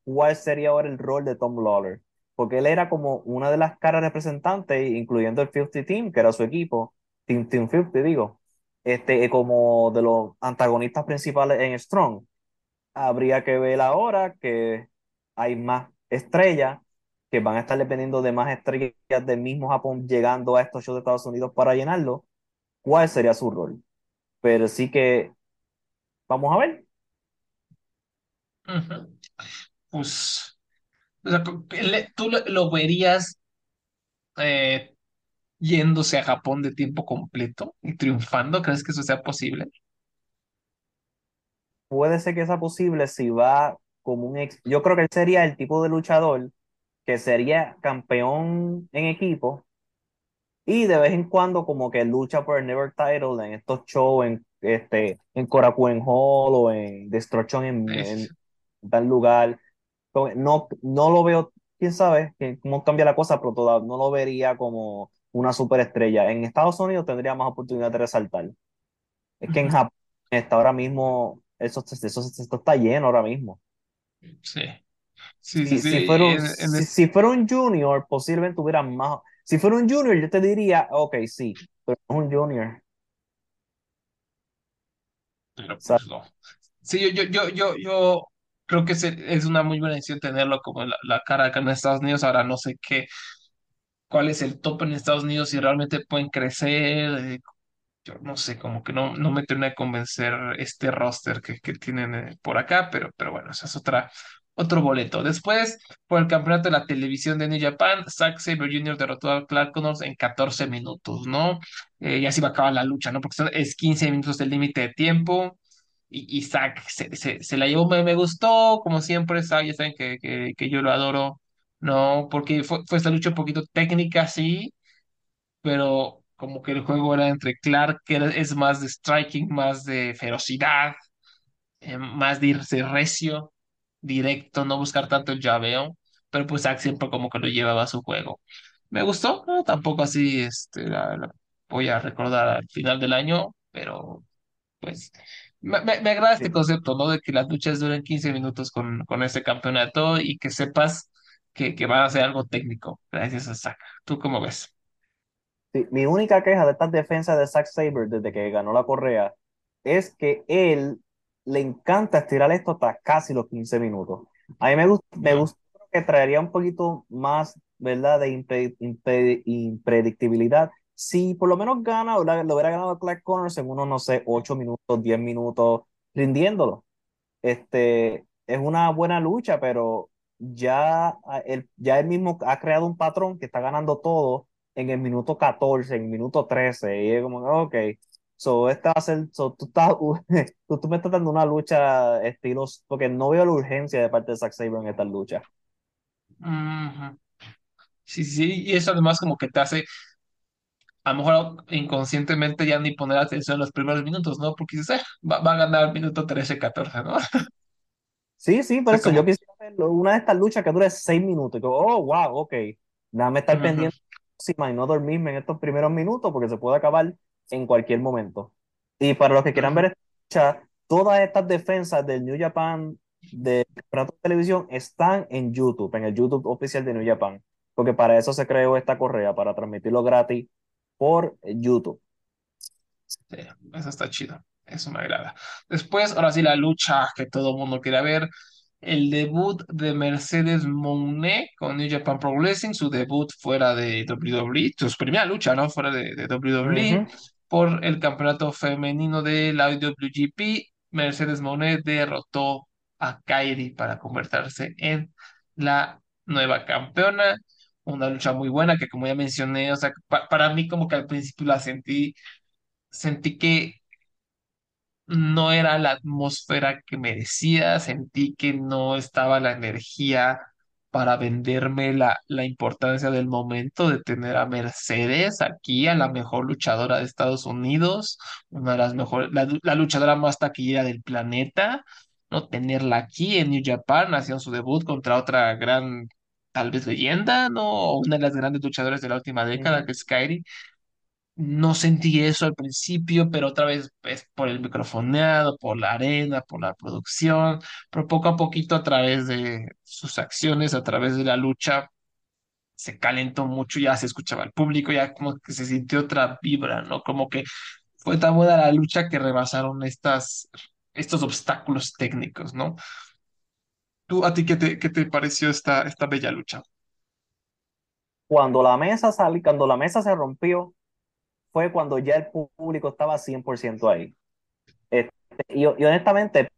cuál sería ahora el rol de Tom Lawler, porque él era como una de las caras representantes, incluyendo el 50 Team, que era su equipo, Team, Team 50, digo, este, como de los antagonistas principales en Strong. Habría que ver ahora que hay más estrellas que van a estar dependiendo de más estrellas del mismo Japón llegando a estos shows de Estados Unidos para llenarlo, cuál sería su rol. Pero sí que vamos a ver. Pues, tú lo, lo verías eh, yéndose a Japón de tiempo completo y triunfando. ¿Crees que eso sea posible? puede ser que sea posible si va como un ex. Yo creo que él sería el tipo de luchador que sería campeón en equipo y de vez en cuando como que lucha por el Never Title en estos shows en este en Korakuen Hall o en Destruction en, en tal lugar. No, no lo veo, quién sabe cómo cambia la cosa, pero todavía no lo vería como una superestrella. En Estados Unidos tendría más oportunidad de resaltar. Es que en Japón está ahora mismo, eso, eso, esto está lleno ahora mismo. Sí. Sí, sí, si, fuera un, si, fuera un junior, posiblemente hubiera más. Si fuera un junior, yo te diría, ok, sí, pero no es un junior. Pero pues no. Sí, yo, yo, yo, yo, yo creo que es, una muy buena decisión tenerlo como la, la, cara acá en Estados Unidos. Ahora no sé qué, cuál es el top en Estados Unidos, si realmente pueden crecer. Eh, yo no sé, como que no, no me termina de convencer este roster que, que tienen eh, por acá, pero, pero bueno, esa es otra, otro boleto. Después, por el campeonato de la televisión de New Japan, Zack Sabre Jr. derrotó a Clark Connors en 14 minutos, ¿no? Eh, y así va a acabar la lucha, ¿no? Porque es 15 minutos del límite de tiempo. Y, y Zack se, se, se, la llevó, me, me, gustó, como siempre, Zack, ya saben que, que, que yo lo adoro, ¿no? Porque fue, fue esta lucha un poquito técnica, sí, pero como que el juego era entre Clark, que es más de striking, más de ferocidad, eh, más de irse recio, directo, no buscar tanto el llaveo, pero pues Zack siempre como que lo llevaba a su juego. Me gustó, no, tampoco así este, la, voy a recordar al final del año, pero pues me, me, agrada este concepto, ¿no? De que las luchas duren 15 minutos con, con este campeonato y que sepas que, que van a ser algo técnico, gracias a Zack. ¿Tú cómo ves? mi única queja de estas defensas de Zack Saber desde que ganó la correa es que él le encanta estirar esto hasta casi los 15 minutos. A mí me gusta, me gusta que traería un poquito más, ¿verdad?, de impredictibilidad. Si por lo menos gana, o lo hubiera ganado Clark Connors en unos, no sé, 8 minutos, 10 minutos, rindiéndolo. Este, es una buena lucha, pero ya él, ya él mismo ha creado un patrón que está ganando todo en el minuto 14, en el minuto 13, y es como, ok, so, esta va a ser, so, tú, estás, tú, me estás dando una lucha estilos, porque no veo la urgencia de parte de Zack Sabre en esta lucha. Sí, sí, y eso además como que te hace, a lo mejor inconscientemente ya ni poner atención en los primeros minutos, ¿no? Porque dices, eh, va, a ganar el minuto 13, 14, ¿no? Sí, sí, por eso yo quisiera una de estas luchas que dure seis minutos. Y que, oh, wow, ok. Dame estar pendiente y no dormirme en estos primeros minutos porque se puede acabar en cualquier momento. Y para los que quieran ver esta todas estas defensas del New Japan de de televisión están en YouTube, en el YouTube oficial de New Japan, porque para eso se creó esta correa, para transmitirlo gratis por YouTube. Sí, eso está chido, eso me agrada. Después, ahora sí, la lucha que todo el mundo quiere ver, el debut de Mercedes Monet con New Japan Pro Wrestling, su debut fuera de WWE, su primera lucha, ¿no? Fuera de, de WWE, por el campeonato femenino de la IWGP. Mercedes Monet derrotó a Kairi para convertirse en la nueva campeona. Una lucha muy buena que, como ya mencioné, o sea, para mí, como que al principio la sentí, sentí que no era la atmósfera que merecía, sentí que no estaba la energía para venderme la, la importancia del momento de tener a Mercedes aquí, a la mejor luchadora de Estados Unidos, una de las mejores, la, luchadora más taquillera del planeta, no tenerla aquí en New Japan, haciendo su debut contra otra gran, tal vez leyenda, ¿no? Una de las grandes luchadoras de la última década, que es Kairi. No sentí eso al principio, pero otra vez es por el microfoneado, por la arena, por la producción, pero poco a poquito a través de sus acciones, a través de la lucha, se calentó mucho, ya se escuchaba el público, ya como que se sintió otra vibra, ¿no? Como que fue tan buena la lucha que rebasaron estas, estos obstáculos técnicos, ¿no? ¿Tú, a ti qué te, qué te pareció esta, esta bella lucha? Cuando la mesa salió, cuando la mesa se rompió, fue cuando ya el público estaba 100% ahí. Este, y, honestamente,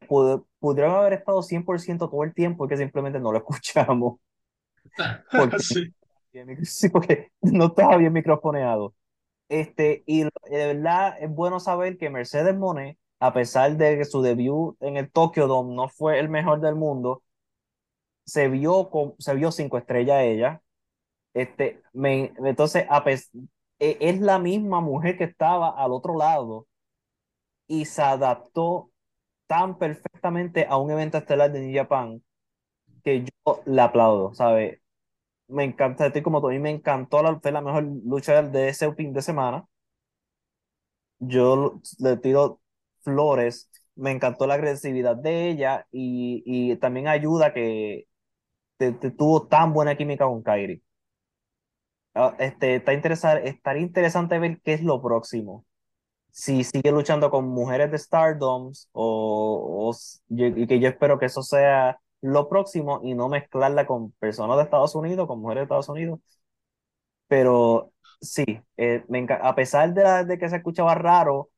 pudieron haber estado 100% todo el tiempo y que simplemente no lo escuchamos. Porque, sí. porque no estaba bien microfoneado. Este, y de verdad es bueno saber que Mercedes Monet a pesar de que su debut en el Tokyo Dome no fue el mejor del mundo, se vio, con, se vio cinco estrellas ella. Este, me, entonces, a e, es la misma mujer que estaba al otro lado y se adaptó tan perfectamente a un evento estelar de New Japan que yo le aplaudo, ¿sabes? Me encanta, estoy como tú, a mí me encantó la, fue la mejor lucha de ese fin de semana. Yo le tiro flores, me encantó la agresividad de ella y, y también ayuda que te, tuvo tan buena química con Kairi. Ah, este, está interesante, estaría interesante ver qué es lo próximo. Si sigue luchando con mujeres de Stardom o, o que yo espero que eso sea lo próximo y no mezclarla con personas de Estados Unidos, con mujeres de Estados Unidos. Pero sí, eh, me a pesar de, de que se escuchaba raro,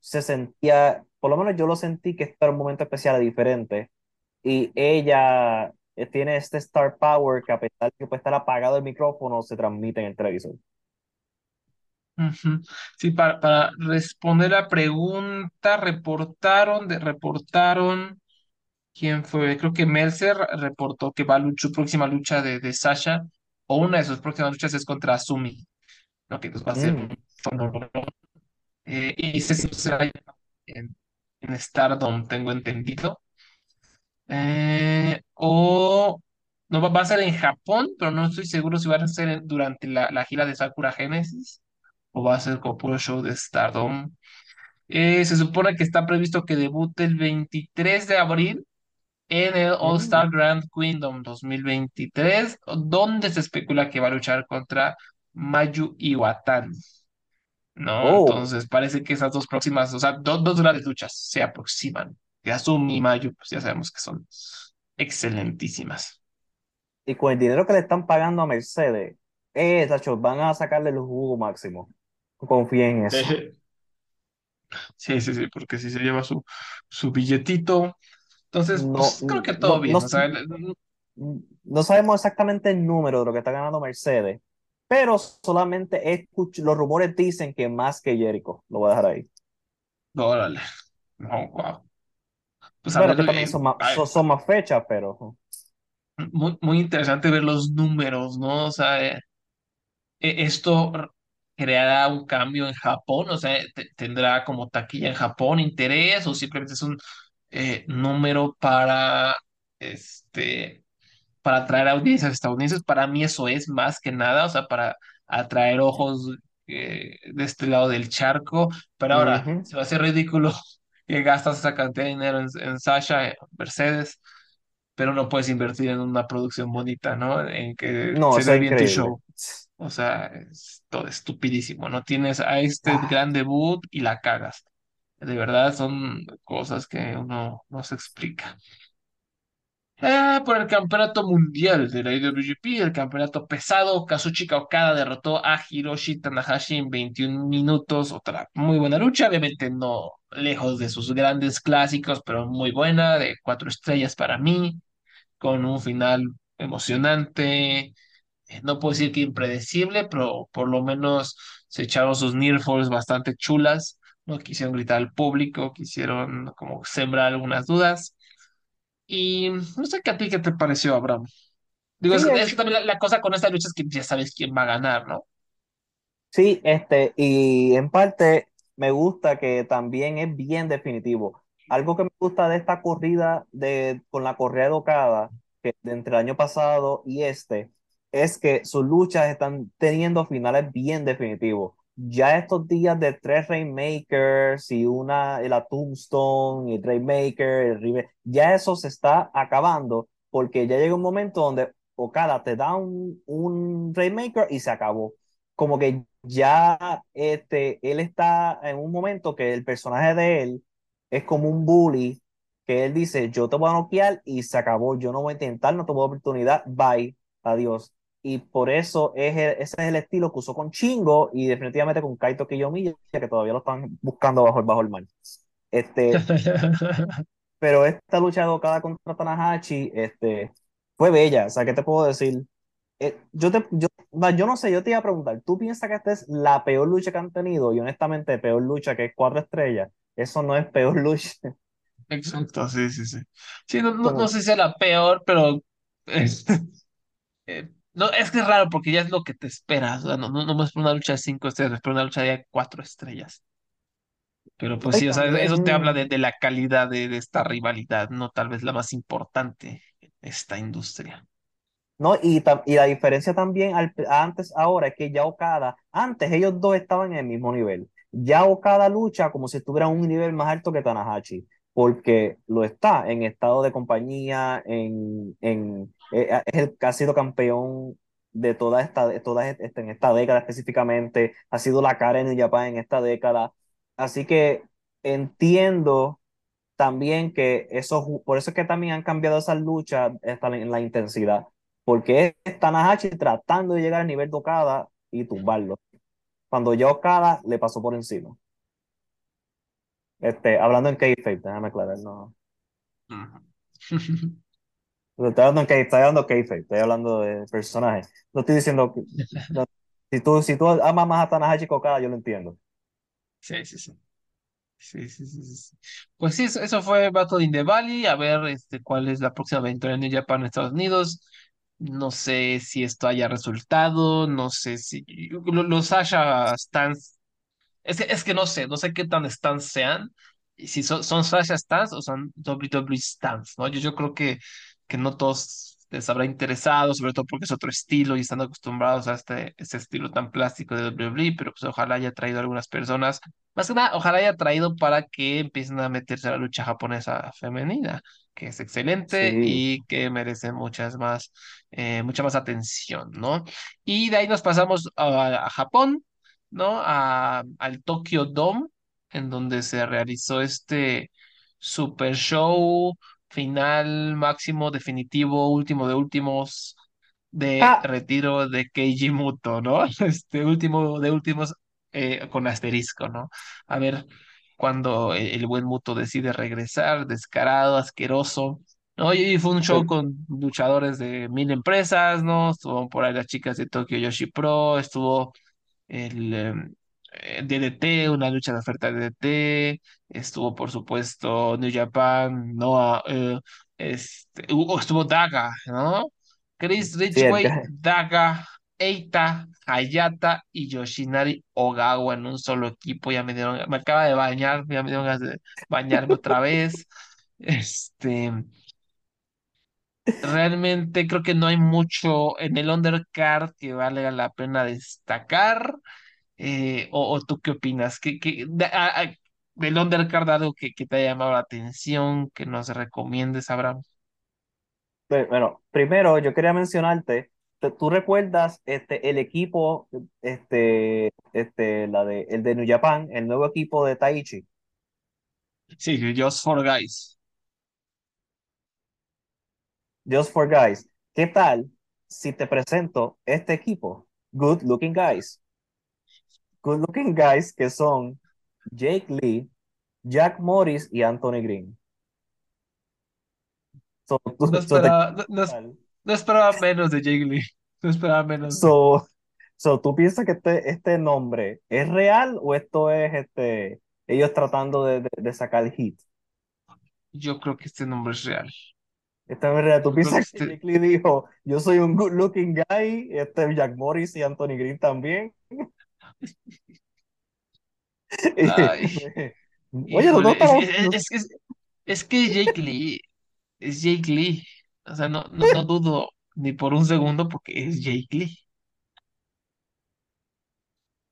se sentía, por lo menos yo lo sentí que este era un momento especial diferente. Y ella tiene este star power que a pesar de que puede estar apagado el micrófono, se transmite en el televisor. Sí, para, para responder la pregunta, reportaron, de, reportaron, ¿quién fue? Creo que Melzer reportó que va a su próxima lucha de, de Sasha, o una de sus próximas luchas es contra Sumi, ¿no? que pues va a ser mm. eh, y se en, en Stardom, tengo entendido. Eh, o no va, a ser en Japón, pero no estoy seguro si va a ser durante la, la gira de Sakura Genesis o va a ser como puro show de Stardom. Eh, se supone que está previsto que debute el 23 de abril en el All Star. Grand Kingdom 2023, donde se especula que va a luchar contra Mayu Iwatani. ¿No? Oh. Entonces parece que esas dos próximas, o sea, dos, dos grandes luchas se aproximan. Yasumi y Mayu, pues ya sabemos que son excelentísimas. Y con el dinero que le están pagando a Mercedes, eh, van a sacarle el jugo máximo. Confía en eso. Sí, sí, sí, porque si se lleva su, su billetito. Entonces, pues, creo que todo bien. No, sabemos exactamente el número de lo que está ganando Mercedes, pero solamente escucho, los rumores dicen que más que Jericho. Lo voy a dejar ahí. Órale. No, wow. Pues que también son más, son, más fechas, pero. Muy, muy interesante ver los números, ¿no? O sea, eh, e, esto creará un cambio en Japón, o sea, tendrá como taquilla en Japón interés o simplemente es un eh, número para este para atraer audiencias estadounidenses. Para mí eso es más que nada, o sea, para atraer ojos eh, de este lado del charco. Pero ahora se va a hacer ridículo que gastas esa cantidad de dinero en, Sasha, en Mercedes, pero no puedes invertir en una producción bonita, ¿no? En que se vea bien tu show. O sea, es todo estupidísimo. No tienes a este ah. gran debut y la cagas. De verdad son cosas que uno no se explica. Eh, por el campeonato mundial de la IWGP, el campeonato pesado, Kazuchika Okada derrotó a Hiroshi Tanahashi en 21 minutos. Otra muy buena lucha, obviamente no lejos de sus grandes clásicos, pero muy buena, de cuatro estrellas para mí, con un final emocionante. Eh, no puedo decir que impredecible, pero por lo menos se echaron sus near falls bastante chulas. No quisieron gritar al público, quisieron como sembrar algunas dudas. Y no sé qué a ti qué te pareció, Abraham. Digo, es, también la, cosa con esta lucha es que ya sabes quién va a ganar, ¿no? Sí, este, y en parte me gusta que también es bien definitivo. Algo que me gusta de esta corrida de, con la correa educada, que entre el año pasado y este, es que sus luchas están teniendo finales bien definitivos ya estos días de tres Rainmakers y una, la Tombstone y el Rainmaker, el ya eso se está acabando porque ya llega un momento donde Okada te da un, un Rainmaker y se acabó. Como que ya este, él está en un momento que el personaje de él es como un bully que él dice, yo te voy a noquear y se acabó, yo no voy a intentar, no tengo oportunidad, bye, adiós y por eso es ese es el estilo que usó con Chingo y definitivamente con Kaito Kiyomiya, que todavía lo están buscando bajo, bajo el mar. Este, pero esta lucha de Okada contra Tanahashi este, fue bella, o sea, ¿qué te puedo decir? Eh, yo, te, yo, yo no sé, yo te iba a preguntar, ¿tú piensas que esta es la peor lucha que han tenido? Y honestamente, peor lucha que es cuatro estrellas. Eso no es peor lucha. Exacto, sí, sí, sí. Sí, no, no, no sé si sea la peor, pero eh, no, es que es raro porque ya es lo que te esperas. o sea, no, no, no es una lucha de cinco estrellas, es una lucha de cuatro estrellas. Pero pues sí, o sea, eso te habla de, de la calidad de, de esta rivalidad, no tal vez la más importante en esta industria. No, y, y la diferencia también al, antes, ahora, es que ya Okada, antes ellos dos estaban en el mismo nivel. Ya Okada lucha como si estuviera un nivel más alto que Tanahashi, porque lo está en estado de compañía, en, en, eh, es el ha sido campeón de toda esta, toda esta, en esta década específicamente, ha sido la cara en New Japan en esta década. Así que entiendo también que eso, por eso es que también han cambiado esas luchas en la intensidad, porque es Tanahashi tratando de llegar al nivel de Okada y tumbarlo, cuando ya Okada le pasó por encima. Este, hablando en kayfabe, déjame aclarar, no. Ujú. Estoy hablando en kayfabe, estoy hablando kayfabe, estoy hablando de personaje. No estoy diciendo que, no, si tú, si tú amas más a Tanahashi que a Okada, yo lo entiendo. Sí, sí, sí. Sí, sí, sí, sí. Pues sí, eso, eso fue Battle in the Valley. A ver este, cuál es la próxima aventura en New Japan en Estados Unidos. No sé si esto haya resultado. No sé si lo- los Sasha Stans. Es que, es que no sé, no sé qué tan Stans sean. Y si son, son Sasha Stans o son WWE Stans, ¿no? Yo, yo creo que, que no todos les habrá interesado, sobre todo porque es otro estilo y están acostumbrados a este, este estilo tan plástico de WWE, pero pues ojalá haya traído a algunas personas más que nada, ojalá haya traído para que empiecen a meterse a la lucha japonesa femenina, que es excelente Sí, y que merece muchas más, eh, mucha más atención, ¿no? Y de ahí nos pasamos a, a Japón, ¿no? A, al Tokyo Dome, en donde se realizó este super show final, máximo, definitivo, último de últimos de ah, retiro de Keiji Muto, ¿no? Este último de últimos eh, con asterisco, ¿no? A ver cuando el, el buen Muto decide regresar, descarado, asqueroso. ¿no? Y fue un show con luchadores de mil empresas, ¿no? Estuvo por ahí las chicas de Tokyo Yoshi Pro, estuvo el em, eh, DDT, una lucha de oferta de DDT, estuvo por supuesto New Japan, Noah, eh, este, uh, estuvo Daga, ¿no? Chris el- Ridgway, Daga, Eita, Hayata y Yoshinari Ogawa en un solo equipo. Ya me dieron, me acaba de bañar, ya me dieron ganas de bañarme otra vez. Este, realmente creo que no hay mucho en el undercard que valga la pena destacar. Eh, o, o tú qué opinas? ¿Qué, qué- de- a- a- del undercard algo que, que te haya llamado la atención, que nos recomiendes, Abraham? Bueno, primero yo quería mencionarte, te- ¿tú recuerdas este, el equipo, este, este, la de, el de New Japan, el nuevo equipo de Taichi? Sí, Just for Guys. Just for Guys. ¿Qué tal si te presento este equipo? Good Looking Guys. Good Looking Guys que son Jake Lee, Jack Morris y Anthony Green. So, No tú- so te- esperaba, no, no es- no esperaba menos de Jake Lee. No esperaba menos. so- so, ¿tú piensas que este, este nombre es real o esto es este, ellos tratando de, de, de sacar hit? Yo creo que este nombre es real. Esta es real. ¿Tú piensas que Jake Lee dijo, yo soy un good looking guy, este Jack Morris y Anthony Green también? Oye, es, estamos, es, es, es, es que Jake Lee, es Jake Lee. O sea, no, no, no dudo ni por un segundo porque es Jake Lee.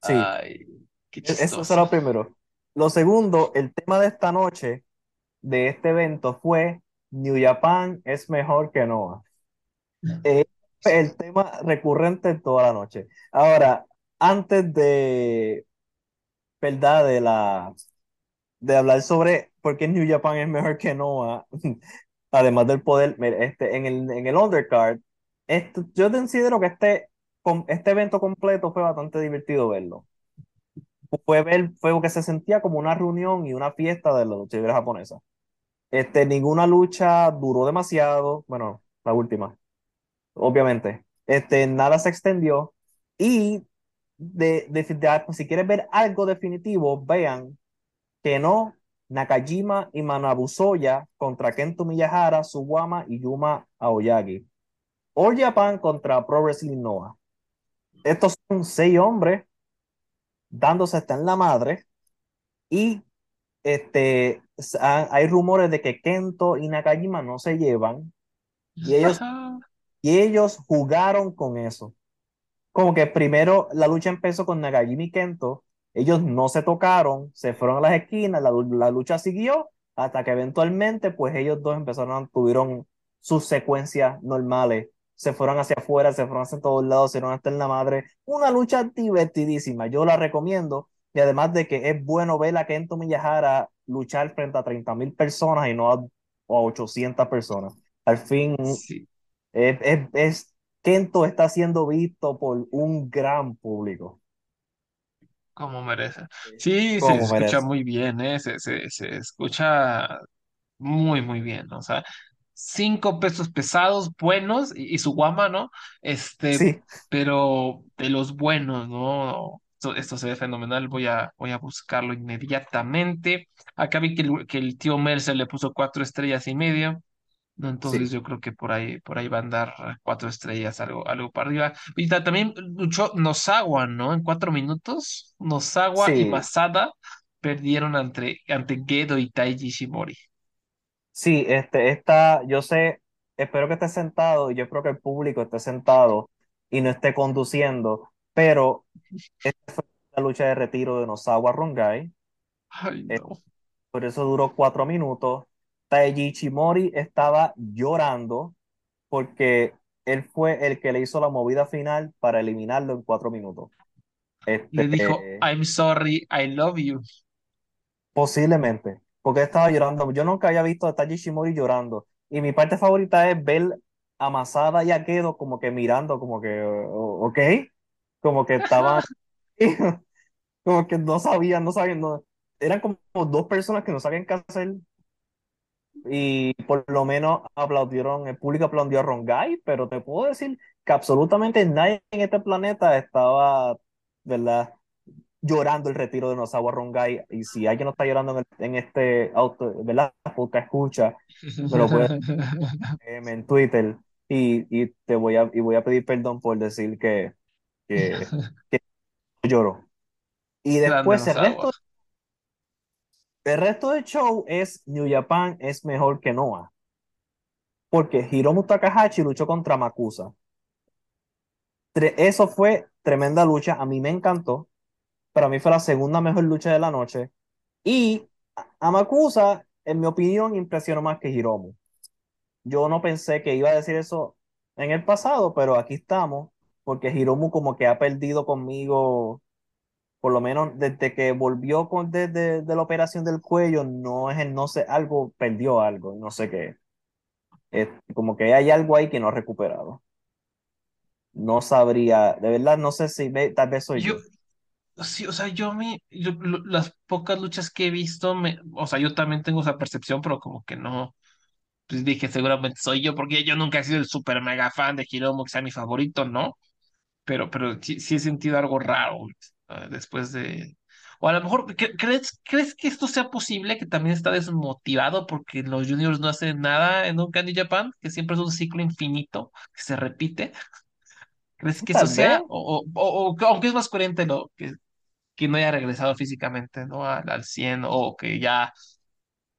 sí, Ay, qué e- eso será lo primero. Lo segundo, el tema de esta noche, de este evento, fue New Japan es mejor que Noah. Eh, el tema recurrente toda la noche. Ahora, antes de, ¿verdad? De la, de hablar sobre por qué New Japan es mejor que Noah, además del poder, este, en el, en el undercard, esto, yo considero que este, este evento completo fue bastante divertido verlo. Fue ver, fue que se sentía como una reunión y una fiesta de la lucha libre japonesa. Este, ninguna lucha duró demasiado, bueno, la última, obviamente. Este, nada se extendió y de, de- de- si quieres ver algo definitivo, vean que no Nakajima y Manabusoya contra Kento Miyahara, Suwama y Yuma Aoyagi. All Japan contra Pro Wrestling Noah. Estos son seis hombres dándose hasta en la madre y este, hay rumores de que Kento y Nakajima no se llevan y ellos, y ellos jugaron con eso. Como que primero la lucha empezó con Nakajima y Kento, ellos no se tocaron, se fueron a las esquinas, la, la lucha siguió hasta que eventualmente pues ellos dos empezaron, tuvieron sus secuencias normales se fueron hacia afuera, se fueron hacia todos lados, se fueron hasta en la madre. Una lucha divertidísima, yo la recomiendo. Y además de que es bueno ver a Kento Miyahara luchar frente a 30 mil personas y no a, 800 personas. Al fin, es, es, Kento está siendo visto por un gran público. Como merece. Sí, se escucha muy bien, ¿eh? se, se, se escucha muy, muy bien. O sea, cinco pesos pesados, buenos, y, su guama, ¿no? Este, pero de los buenos, ¿no? Esto, se ve fenomenal, voy a, voy a buscarlo inmediatamente. Acá vi que el, que el tío Mercer le puso cuatro estrellas y medio. ¿no? Entonces yo creo que por ahí, por ahí va a andar cuatro estrellas, algo, algo para arriba. Y también luchó Nosawa, ¿no? En cuatro minutos, Nosawa y Masada perdieron ante, ante Gedo y Taiji Shimori. Sí, este, está, yo sé, espero que esté sentado y yo espero que el público esté sentado y no esté conduciendo, pero esta fue la lucha de retiro de Nosawa Rongai. Eh, por eso duró cuatro minutos. Taiji Chimori estaba llorando porque él fue el que le hizo la movida final para eliminarlo en cuatro minutos. le dijo, este, I'm sorry, I love you. Posiblemente porque estaba llorando. Yo nunca había visto a Taji Shimori llorando. Y mi parte favorita es ver a Masada y a Kedo como que mirando, como que, ok, como que estaban, como que no sabían, no sabían, no, eran como dos personas que no sabían qué hacer. Y por lo menos aplaudieron, el público aplaudió a Rongai, pero te puedo decir que absolutamente nadie en este planeta estaba, ¿verdad? llorando el retiro de Nosawa Rongai. Y si alguien no está llorando en, este auto, ¿verdad? Porque escucha, me lo puedes en Twitter. Y, y, te voy a, y voy a pedir perdón por decir que, que, lloro. Y después el resto, el resto del show es New Japan es mejor que Noah. Porque Hiromu Takahashi luchó contra Makusa. Eso fue tremenda lucha. A mí me encantó para mí fue la segunda mejor lucha de la noche. Y Amakusa, en mi opinión, impresionó más que Hiromu. Yo no pensé que iba a decir eso en el pasado, pero aquí estamos, porque Hiromu como que ha perdido conmigo, por lo menos desde que volvió con, desde de, la operación del cuello, no es el, no sé, algo, perdió algo, no sé qué. Es como que hay algo ahí que no ha recuperado. No sabría, de verdad, no sé si tal vez soy yo Sí, o sea, yo me, las pocas luchas que he visto, me, o sea, yo también tengo esa percepción, pero como que no, pues dije, seguramente soy yo, porque yo nunca he sido el super mega fan de Hiromu, que sea mi favorito, ¿no? Pero, pero sí, sí he sentido algo raro después de, o a lo mejor, ¿crees, ¿crees que esto sea posible, que también está desmotivado porque los juniors no hacen nada en un Candy Japan, que siempre es un ciclo infinito, que se repite? ¿Crees que eso sea? O, o, o, aunque es más coherente lo que que no haya regresado físicamente, ¿no? Al, al 100 o que ya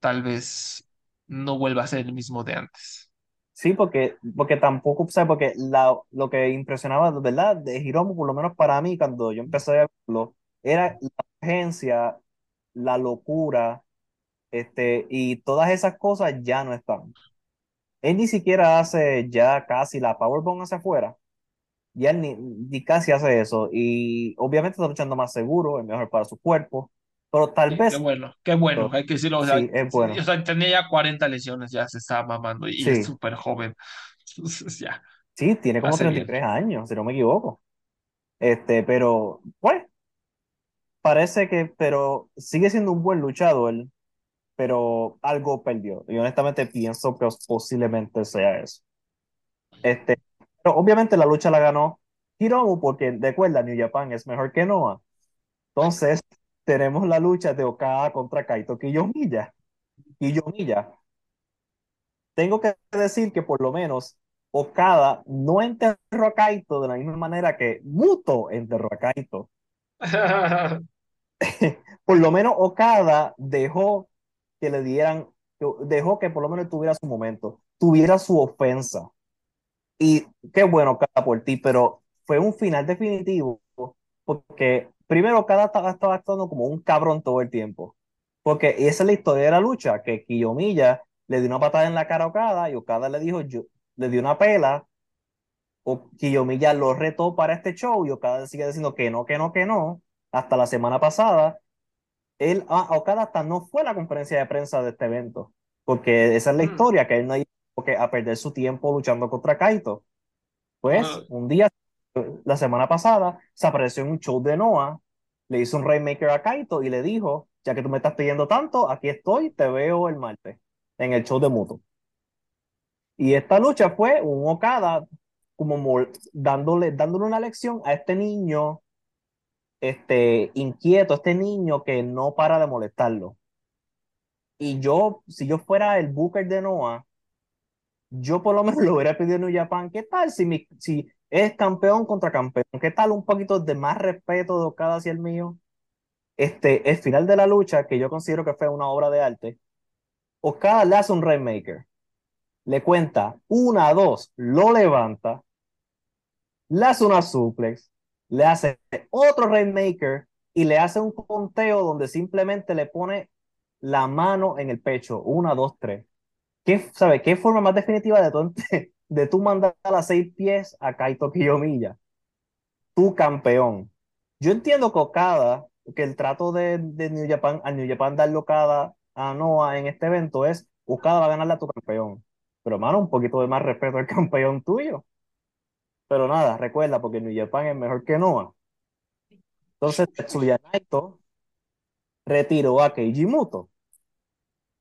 tal vez no vuelva a ser el mismo de antes. Sí, porque, porque tampoco, ¿sabes? Porque la, lo que impresionaba, ¿verdad? De Hiromu, por lo menos para mí, cuando yo empecé a verlo, era la urgencia, la locura, este, y todas esas cosas ya no están. Él ni siquiera hace ya casi la powerbomb hacia afuera y él ni, casi hace eso. Y obviamente está luchando más seguro, es mejor para su cuerpo. Pero tal vez. Qué bueno, qué bueno, hay que decirlo. O sea, sí, es bueno. o sea, tenía ya 40 lesiones, ya se estaba mamando y, es súper joven. ya. Sí, tiene como 33 años, si no me equivoco. Este, pero, pues, parece que, pero sigue siendo un buen luchador, pero algo perdió. Y honestamente pienso que posiblemente sea eso. Este, pero obviamente la lucha la ganó Hiromu porque, recuerda, New Japan es mejor que Noah. Entonces, tenemos la lucha de Okada contra Kaito Kiyomiya. Kiyomiya. Tengo que decir que por lo menos Okada no enterró a Kaito de la misma manera que Muto enterró a Kaito. por lo menos Okada dejó que le dieran, dejó que por lo menos tuviera su momento, tuviera su ofensa. Y qué bueno, Okada, por ti, pero fue un final definitivo, porque primero Okada estaba, estaba actuando como un cabrón todo el tiempo. Porque esa es la historia de la lucha, que Kiyomiya le dio una patada en la cara a Okada y Okada le dijo, yo, le dio una pela, o Kiyomiya lo retó para este show y Okada sigue diciendo que no, que no, que no, hasta la semana pasada, él, ah, Okada hasta no fue a la conferencia de prensa de este evento, porque esa es la Mm. historia, que él no iba a perder su tiempo luchando contra Kaito. Pues un día, la semana pasada, se apareció en un show de Noah, le hizo un Rainmaker a Kaito y le dijo, ya que tú me estás pidiendo tanto, aquí estoy, te veo el martes, en el show de Muto. Y esta lucha fue un Okada como dándole, dándole una lección a este niño este, inquieto, este niño que no para de molestarlo. Y yo, si yo fuera el Booker de Noah, yo por lo menos lo hubiera pedido en New Japan. ¿Qué tal si, mi, si es campeón contra campeón? ¿Qué tal un poquito de más respeto de Okada hacia el mío? Este, el final de la lucha, que yo considero que fue una obra de arte, Okada le hace un Rainmaker. Le cuenta una, dos, lo levanta, le hace una suplex, le hace otro Rainmaker y le hace un conteo donde simplemente le pone la mano en el pecho. Una, dos, tres. ¿Qué, sabe, ¿Qué forma más definitiva de tú, de tú mandar a seis pies a Kaito Kiyomiya? Tu campeón. Yo entiendo que Okada, que el trato de, de New Japan, a New Japan darle Okada a Noah en este evento es Okada va a ganarle a tu campeón. Pero, mano, un poquito de más respeto al campeón tuyo. Pero nada, recuerda, porque New Japan es mejor que Noah. Entonces, Tetsuya Naito retiró a Keiji Muto.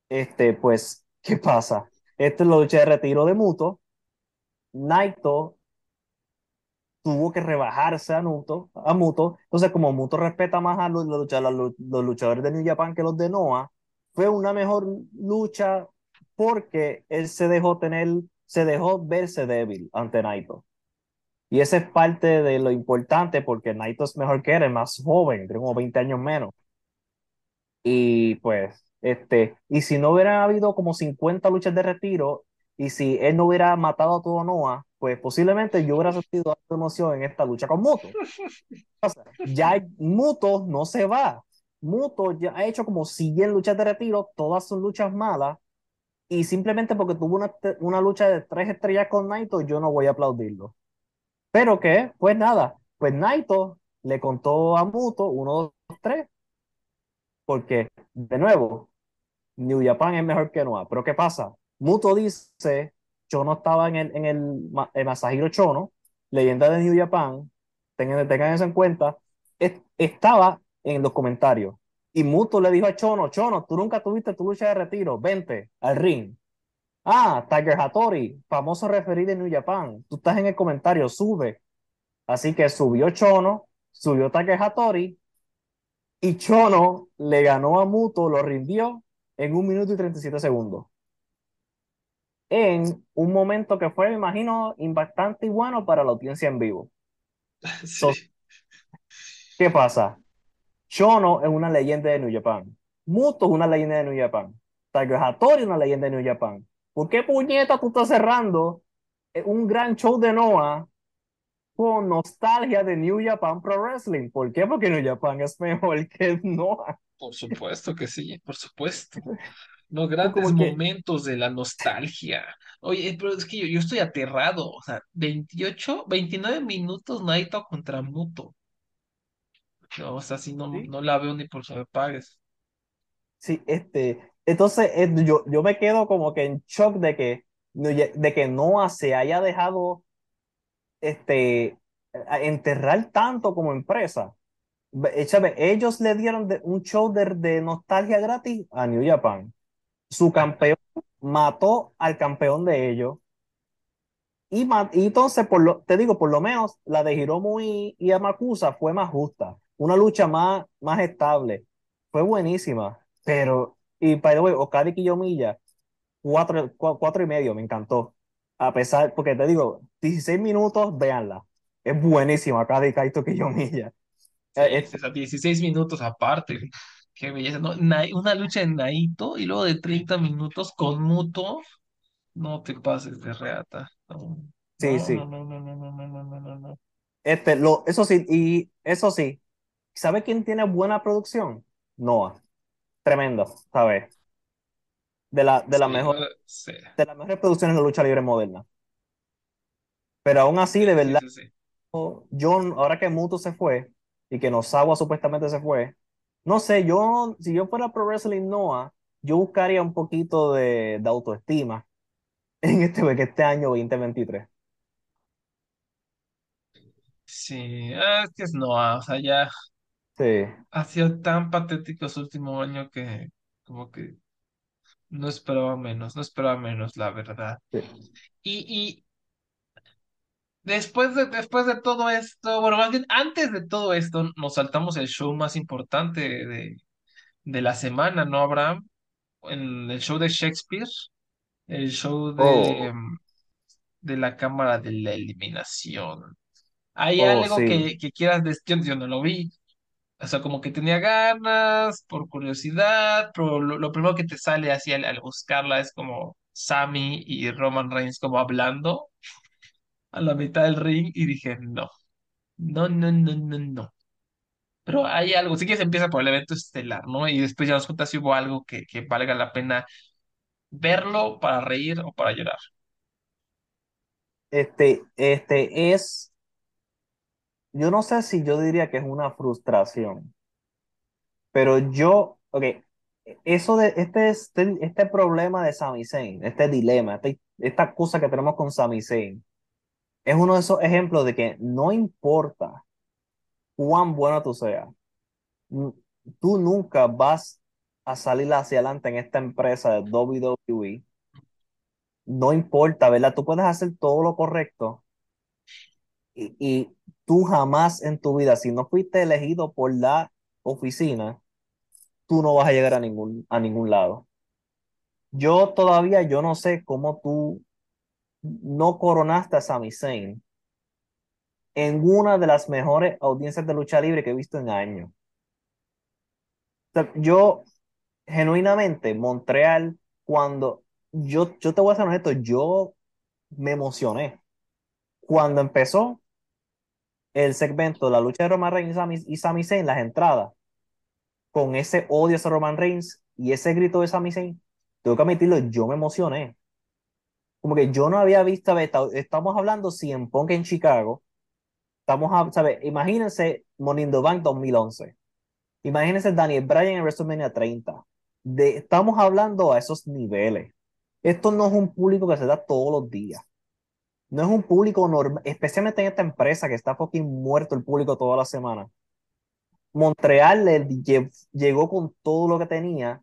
Este, pues, ¿qué pasa? Esta es la lucha de retiro de Muto. Naito tuvo que rebajarse a Muto, a Muto. Entonces, como Muto respeta más a los, los, los luchadores de New Japan que los de Noah, fue una mejor lucha porque él se dejó tener, se dejó verse débil ante Naito. Y esa es parte de lo importante porque Naito es mejor que él, es más joven, tiene como 20 años menos. Y pues, este, y si no hubiera habido como 50 luchas de retiro, y si él no hubiera matado a todo Noah, pues posiblemente yo hubiera sentido algo de emoción en esta lucha con Muto. O sea, ya Muto no se va. Muto ya ha hecho como 100 luchas de retiro, todas son luchas malas, y simplemente porque tuvo una, una lucha de tres estrellas con Naito, yo no voy a aplaudirlo. Pero que, pues nada, pues Naito le contó a Muto, uno, dos, tres, porque, de nuevo, New Japan es mejor que Noah. Pero ¿qué pasa? Muto dice, Chono estaba en el, en el, el Masahiro Chono, leyenda de New Japan, tengan, tengan eso en cuenta, es, estaba en los comentarios. Y Muto le dijo a Chono, Chono, tú nunca tuviste tu lucha de retiro, vente al ring. Ah, Tiger Hattori, famoso referee de New Japan, tú estás en el comentario, sube. Así que subió Chono, subió Tiger Hattori, y Chono le ganó a Muto, lo rindió en un minuto y 37 segundos. En un momento que fue, me imagino, impactante y bueno para la audiencia en vivo. Sí. So, ¿qué pasa? Chono es una leyenda de New Japan. Muto es una leyenda de New Japan. Tiger Hattori es una leyenda de New Japan. ¿Por qué puñeta tú estás cerrando un gran show de Noah con nostalgia de New Japan Pro Wrestling? ¿Por qué? Porque New Japan es mejor que Noah. Por supuesto que sí, por supuesto. Los grandes que- momentos de la nostalgia. Oye, pero es que yo, yo estoy aterrado. O sea, 28, 29 minutos Naito contra Muto. No, o sea, si no, Sí. no la veo ni por pagues. Sí, este, entonces eh, yo, yo me quedo como que en shock de que, de que Noah se haya dejado este, enterrar tanto como empresa. ¿sabe? Ellos le dieron de- un show de, de nostalgia gratis a New Japan. Su campeón mató al campeón de ellos. Y, y entonces, por lo, te digo, por lo menos la de Hiromu y, y Amakusa fue más justa, una lucha más, más estable. fue buenísima, pero, y by the way, Okada y Kiyomiya, cuatro, cua- cuatro y medio, me encantó. A pesar, porque te digo, 16 minutos, véanla. Es buenísima, Okada y Kaito Kiyomiya. Sí, es a 16 minutos aparte. Qué belleza, ¿no? Una lucha en Naito y luego de 30 minutos con Muto. No te pases de reata. Sí, sí. Este, lo, eso sí, y eso sí. ¿Sabe quién tiene buena producción? Noah. Tremendo, ¿sabes? De la, de la mejor, sí. de las mejores producciones de lucha libre moderna. Pero aún así, de verdad, John, ahora que Muto se fue y que Nosawa supuestamente se fue, no sé, yo, si yo fuera Pro Wrestling Noah, yo buscaría un poquito de, de autoestima en este, que este año 2023. Sí, ah, es que es Noah, o sea, ya Sí, ha sido tan patético su último año que como que no esperaba menos, no esperaba menos, la verdad. sí. Y, y después de, después de todo esto, bueno, más bien antes de todo esto, nos saltamos el show más importante de, de la semana, ¿no, Abraham? En el show de Shakespeare, el show de, Oh, de la Cámara de la Eliminación. ¿Hay oh, algo sí. que, que quieras decir? Yo no lo vi. O sea, como que tenía ganas, por curiosidad, pero lo, lo primero que te sale así al, al buscarla es como Sammy y Roman Reigns como hablando a la mitad del ring y dije, no, no, no, no, no, no. Pero hay algo, sí que se empieza por el evento estelar, ¿no? Y después ya nos cuentas si hubo algo que, que valga la pena verlo para reír o para llorar. Este, este es, yo no sé si yo diría que es una frustración, pero yo, ok, eso de este, este, este problema de Sami Zayn, este dilema, este- esta cosa que tenemos con Sami Zayn, es uno de esos ejemplos de que no importa cuán bueno tú seas, tú nunca vas a salir hacia adelante en esta empresa de WWE. No importa, ¿verdad? Tú puedes hacer todo lo correcto y, y tú jamás en tu vida, si no fuiste elegido por la oficina, tú no vas a llegar a ningún, a ningún lado. Yo todavía, yo no sé cómo tú no coronaste a Sami Zayn en una de las mejores audiencias de lucha libre que he visto en años. O yo, genuinamente, Montreal, cuando yo, yo te voy a ser honesto, yo me emocioné. Cuando empezó el segmento, la lucha de Roman Reigns y Sami, y Sami Zayn, las entradas, con ese odio hacia Roman Reigns y ese grito de Sami Zayn, tengo que admitirlo, yo me emocioné. Como que yo no había visto, estamos hablando CM Punk en Chicago, estamos, a- ¿sabes? Imagínense Money in the Bank 2011, imagínense Daniel Bryan en WrestleMania 30, de, estamos hablando a esos niveles. Esto no es un público que se da todos los días. No es un público normal, especialmente en esta empresa que está fucking muerto el público toda la semana. Montreal le lle- llegó con todo lo que tenía,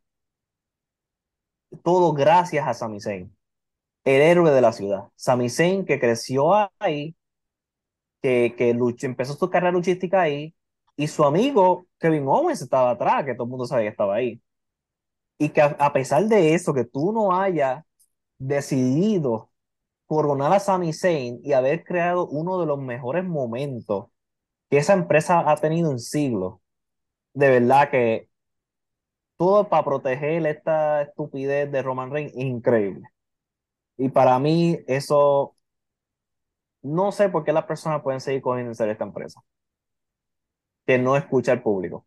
todo gracias a Sami Zayn, el héroe de la ciudad. Sami Zayn que creció ahí, que, que luchó, empezó su carrera luchística ahí, y su amigo Kevin Owens estaba atrás, que todo el mundo sabía que estaba ahí. Y que a, pesar de eso, que tú no hayas decidido coronar a Sami Zayn y haber creado uno de los mejores momentos que esa empresa ha tenido en siglos, de verdad que todo para proteger esta estupidez de Roman Reigns es increíble. Y para mí eso, no sé por qué las personas pueden seguir cogiendo en esta empresa, que no escucha al público.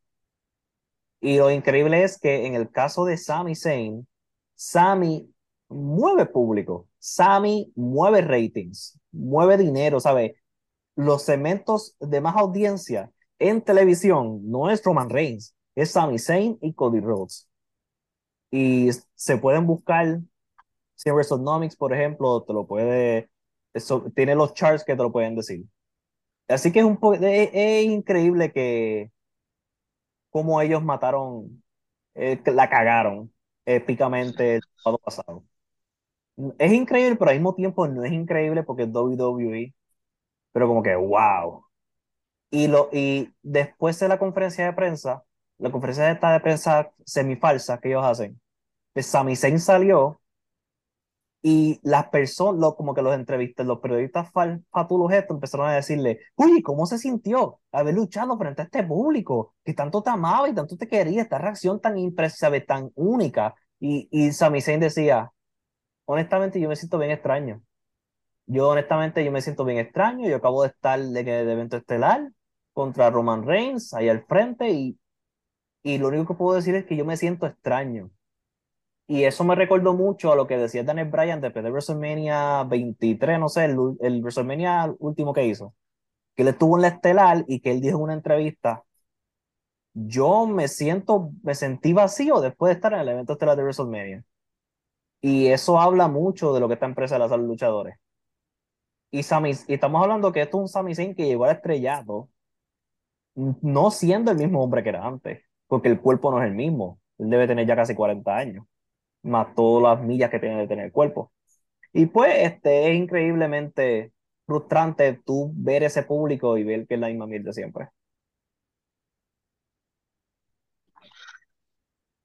Y lo increíble es que en el caso de Sami Zayn, Sami mueve público, Sami mueve ratings, mueve dinero, ¿sabes? Los segmentos de más audiencia en televisión no es Roman Reigns, es Sami Zayn y Cody Rhodes. Y se pueden buscar si en WrestleNomics, por ejemplo, te lo puede, eso, tiene los charts que te lo pueden decir. Así que es un es, es increíble que cómo ellos mataron, eh, la cagaron épicamente el sábado pasado. Es increíble, pero al mismo tiempo no es increíble porque es WWE, pero como que wow. Y, lo, y después de la conferencia de prensa, la conferencia esta de prensa semifalsa que ellos hacen, pues Sami Zayn salió y las personas, como que los entrevistas, los periodistas fatulos estos empezaron a decirle, uy, ¿cómo se sintió haber luchado frente a este público que tanto te amaba y tanto te quería, esta reacción tan impresionante, tan única? Y, y Sami Zayn decía, honestamente yo me siento bien extraño. Yo honestamente yo me siento bien extraño, yo acabo de estar de, de evento estelar contra Roman Reigns ahí al frente y, y lo único que puedo decir es que yo me siento extraño. Y eso me recordó mucho a lo que decía Daniel Bryan después de WrestleMania 23, no sé, el, el WrestleMania último que hizo, que él estuvo en la estelar y que él dijo en una entrevista, yo me siento, me sentí vacío después de estar en el evento estelar de WrestleMania. Y eso habla mucho de lo que esta empresa de los luchadores. Y, Sami, y estamos hablando que esto es un Sami Zayn que llegó al estrellato, no siendo el mismo hombre que era antes, porque el cuerpo no es el mismo. Él debe tener ya casi 40 años más todas las millas que tiene de tener el cuerpo. Y pues este, es increíblemente frustrante tú ver ese público y ver que es la misma mierda siempre.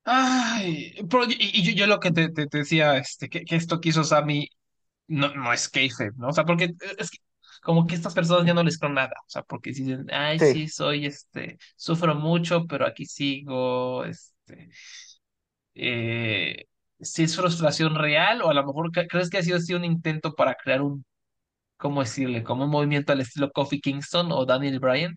Ay, pero, y, y yo, yo lo que te, te, te decía, este, que, que esto que hizo Sammy no, no es kayfabe, ¿no? O sea, porque es que como que estas personas ya no les creo nada, o sea, porque dicen, ay, Sí, sí, soy, este, sufro mucho, pero aquí sigo, este, eh, si es frustración real o a lo mejor cre- crees que ha sido así un intento para crear un, ¿cómo decirle? Como un movimiento al estilo Kofi Kingston o Daniel Bryan.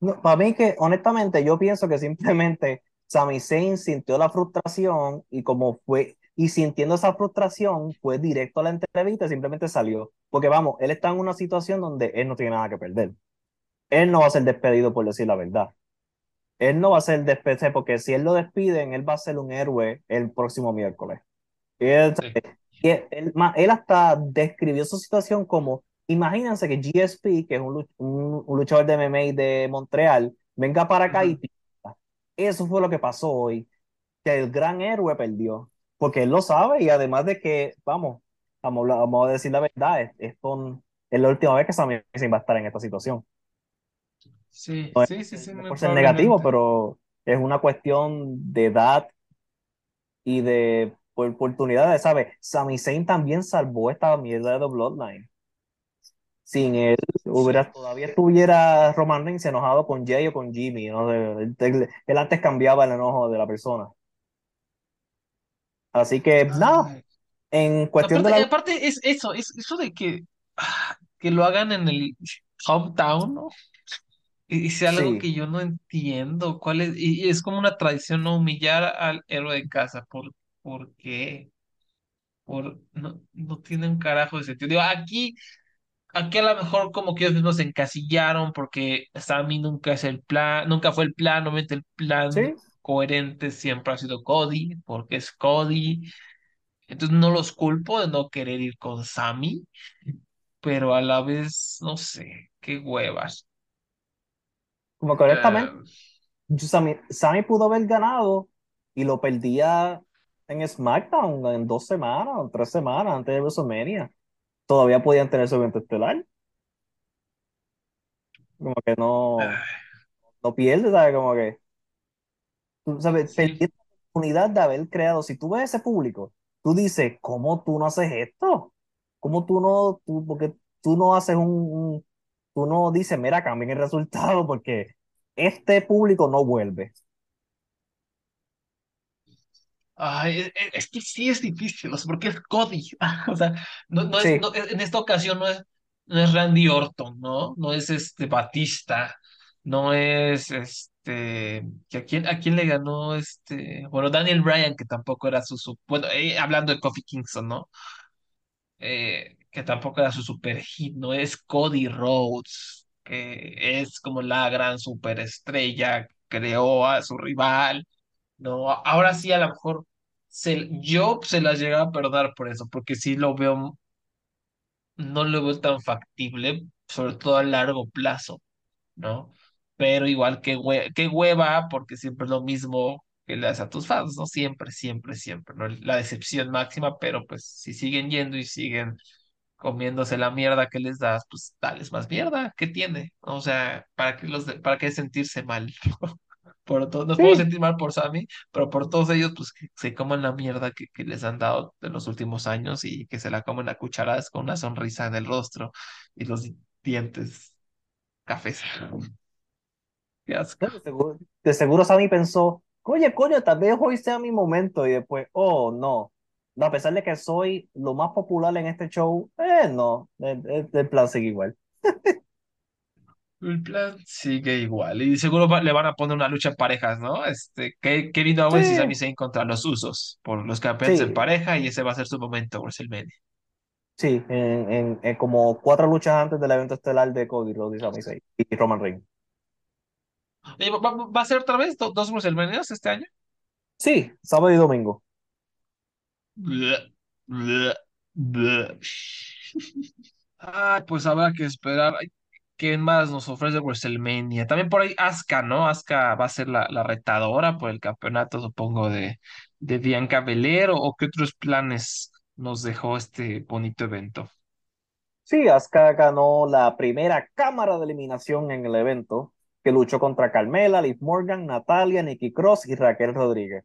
No, para mí que honestamente yo pienso que simplemente Sami Zayn sintió la frustración y como fue, y sintiendo esa frustración fue directo a la entrevista y simplemente salió. Porque vamos, él está en una situación donde él no tiene nada que perder. Él no va a ser despedido por decir la verdad. Él no va a ser despedido porque si él lo despiden, él va a ser un héroe el próximo miércoles. Y él, Sí. y él, él él hasta describió su situación como, imagínense que GSP, que es un, un- un luchador de MMA de Montreal, venga para acá y Ujú. pierda. Eso fue lo que pasó hoy, que el gran héroe perdió, porque él lo sabe y además de que, vamos, vamos, vamos a decir la verdad, es, esto es la última vez que Sami Zayn va a estar en esta situación. Sí, No sí, sí, sí, no por ser negativo, pero es una cuestión de edad y de por- oportunidades, ¿sabes? Sami Zayn también salvó esta mierda de The Bloodline. Sin él, Sí. hubiera, todavía estuviera Roman Reigns enojado con Jay o con Jimmy, ¿no? Él, él- antes cambiaba el enojo de la persona. Así que, nada, Ay. en cuestión de Aparte, la... aparte es eso, es eso de que, ah, que lo hagan en el hometown, ¿no? Y es algo Sí, que yo no entiendo. ¿Cuál es? Y y es como una tradición no humillar al héroe de casa. ¿Por, por qué? Por, no, no tiene un carajo de sentido. Digo, aquí, aquí a lo mejor como que ellos mismos se encasillaron porque Sammy nunca es el plan, nunca fue el plan, obviamente el plan sí, coherente siempre ha sido Cody, porque es Cody. Entonces no los culpo de no querer ir con Sammy, pero a la vez, no sé, qué huevas. Como que honestamente, Sami, Sami pudo haber ganado y lo perdía en SmackDown en dos semanas o tres semanas antes de WrestleMania. Todavía podían tener su evento estelar. Como que no, no pierde, ¿sabes? Como que, tú sabes, perdí sí. la oportunidad de haber creado. Si tú ves ese público, tú dices, ¿cómo tú no haces esto? ¿Cómo tú no, tú, porque tú no haces un, un- tú no dices, mira, cambien el resultado porque este público no vuelve. Ay, es, es- es que sí es difícil, o sea, porque es Cody. O sea, no, no es, Sí, no, en esta ocasión no es, no es Randy Orton, ¿no? No es este Batista, no es este. ¿A quién, a quién le ganó este? Bueno, Daniel Bryan, que tampoco era su, su- bueno, eh, hablando de Kofi Kingston, ¿no? Eh, que tampoco era su super hit, no es Cody Rhodes, que es como la gran superestrella, creó a su rival. No, ahora sí a lo mejor se, yo se las llegaba a perdonar por eso, porque sí lo veo, no lo veo tan factible, sobre todo a largo plazo, ¿no? Pero igual que, hue- que hueva, porque siempre es lo mismo que le das a tus fans, ¿no? Siempre, siempre, siempre, ¿no? La decepción máxima, pero pues si siguen yendo y siguen comiéndose la mierda que les das, pues dales más mierda, ¿qué tiene? O sea, ¿para qué los de- para qué sentirse mal por todos, nos Sí, podemos sentir mal por Sammy, pero por todos ellos, pues que se coman la mierda que, que les han dado en los últimos años y que se la comen a cucharadas con una sonrisa en el rostro y los dientes cafés. Qué asco. no, de seguro, de seguro Sammy pensó, oye, coño, tal vez hoy sea mi momento. Y después, oh, no. No, a pesar de que soy lo más popular en este show, eh, no, el, el- el plan sigue igual. El plan sigue igual y seguro va- le van a poner una lucha en parejas, ¿no? Este, Ke- Kevin Owens y Sami Sí, Zayn contra los Usos por los campeones en sí, pareja y ese va a ser su momento, WrestleMania. sí, en, en- en como cuatro luchas antes del evento estelar de Cody Rhodes y Sami Zayn y Roman Reigns. ¿va, va- va a ser otra vez do- dos WrestleManias este año? Sí, sábado y domingo. Ay, pues habrá que esperar. ¿Qué más nos ofrece WrestleMania? También por ahí Asuka, ¿no? Asuka va a ser la, la retadora por el campeonato, supongo, de, de Bianca Belair o, o qué otros planes nos dejó este bonito evento. Sí, Asuka ganó la primera cámara de eliminación en el evento, que luchó contra Carmela, Liv Morgan, Natalia, Nikki Cross y Raquel Rodríguez.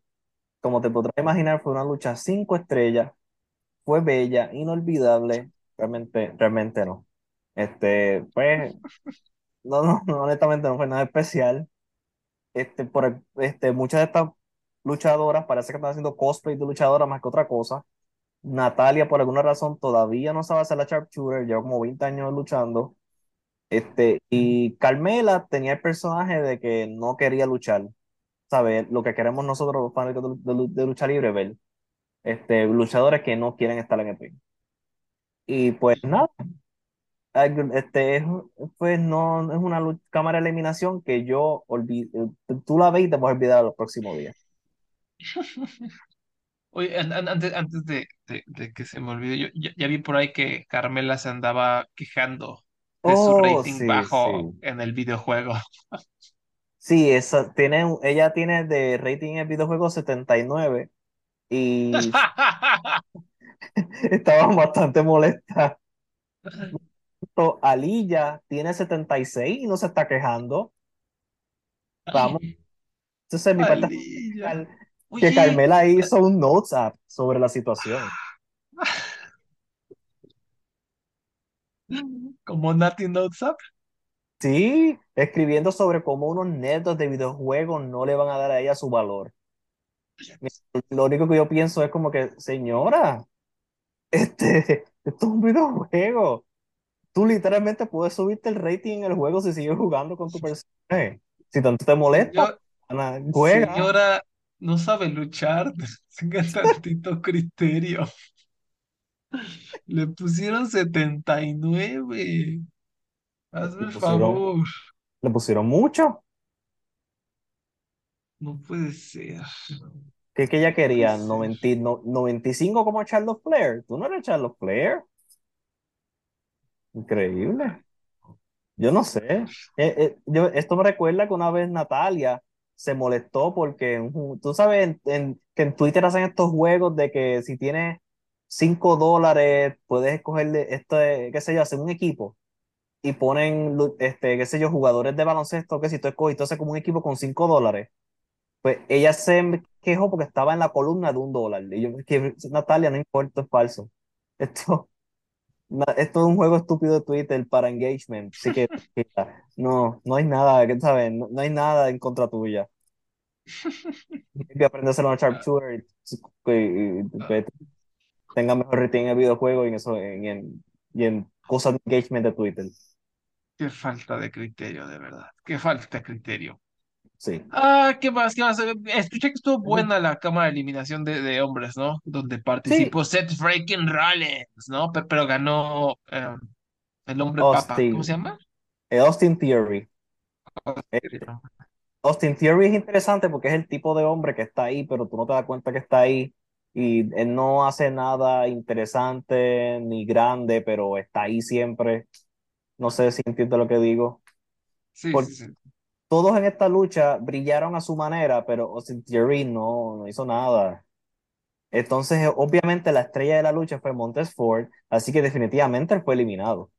Como te podrás imaginar, fue una lucha cinco estrellas, fue bella, inolvidable, realmente, realmente no. Este, pues, no, no, no, honestamente no fue nada especial. Este, por este, muchas de estas luchadoras parece que están haciendo cosplay de luchadora más que otra cosa. Natalia, por alguna razón, todavía no sabe hacer la sharpshooter, lleva como 20 años luchando. Este, y Carmela tenía el personaje de que no quería luchar, ¿sabes? Lo que queremos nosotros, los fanáticos de, de- de lucha libre, ver. Este, luchadores que no quieren estar en el ring. Y pues nada, este, es, pues no es una lu- cámara de eliminación que yo olvido, tú la ves y te puedes olvidar los próximos días. Oye, an- an- antes, antes de, de- de que se me olvide, yo ya, ya vi por ahí que Carmela se andaba quejando de su Oh, rating sí, bajo sí. en el videojuego. Sí, esa, tiene, ella tiene de rating en el videojuego 79 y estaba bastante molesta. Alilla tiene 76 y no se está quejando. Vamos, entonces mi parte fue que Carmela hizo un notes app sobre la situación. como Nati Notes Up. Sí, escribiendo sobre cómo unos nerds de videojuegos no le van a dar a ella su valor. Lo único que yo pienso es como que, señora, este, esto es un videojuego. Tú literalmente puedes subirte el rating en el juego si sigues jugando con tu personaje. Si tanto te molesta, juega. señora, no sabe luchar. Tenga tantito criterio. Le pusieron 79. Hazme Le el pusieron, favor. le pusieron mucho. No puede ser. ¿Qué es que ella No puede quería? ser. 90 no- 95 como Charlotte Flair. ¿Tú no eres Charlotte Flair? Increíble. Yo no sé. Eh, eh, yo, esto me recuerda que una vez Natalia se molestó porque en tú sabes en- en- que en Twitter hacen estos juegos de que si tienes 5 dólares puedes escogerle este, qué sé yo, hacer un equipo y ponen, este, qué sé yo, jugadores de baloncesto que si tú escoges, tú haces como un equipo con 5 dólares. Pues ella se quejó porque estaba en la columna de un dólar. Y yo, que Natalia, no importa, es falso. Esto, esto es un juego estúpido de Twitter para engagement. Así que no, no hay nada, ¿sabes? No, no hay nada en contra tuya. Que aprender a hacer una sharpshooter y, y- y que tenga mejor rating en el videojuego y en eso, en, en- y en cosas de engagement de Twitter. Qué falta de criterio, de verdad. Qué falta de criterio. Sí. Ah, ¿qué más? ¿Qué más? Eh, Escuché que estuvo buena la cámara de eliminación de, de hombres, ¿no? Donde Sí. participó Seth Freaking Rollins, ¿no? Pe- Pero, ganó eh, el hombre papa. ¿Cómo se Austin, llama? eh, Austin Theory. Este, Austin Theory es interesante porque es el tipo de hombre que está ahí, pero tú no te das cuenta que está ahí y él no hace nada interesante ni grande, pero está ahí siempre. No sé si entiendes lo que digo. Sí, Por- sí, sí. todos en esta lucha brillaron a su manera, pero Austin Theory no, no hizo nada. Entonces, obviamente, la estrella de la lucha fue Montez Ford, así que definitivamente él fue eliminado.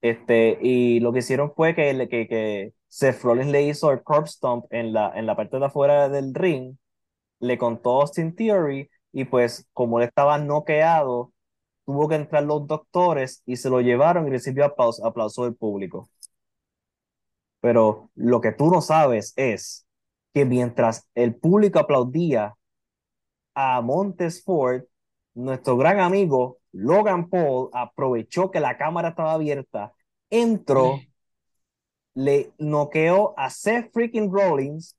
Este, y lo que hicieron fue que, que, que Seth Rollins le hizo el curb stomp en la, en la parte de afuera del ring, le contó Austin Theory, y pues como él estaba noqueado, tuvo que entrar los doctores y se lo llevaron y recibió aplauso, aplauso del público. Pero lo que tú no sabes es que mientras el público aplaudía a Montes Ford, nuestro gran amigo Logan Paul aprovechó que la cámara estaba abierta, entró, Sí. le noqueó a Seth freaking Rollins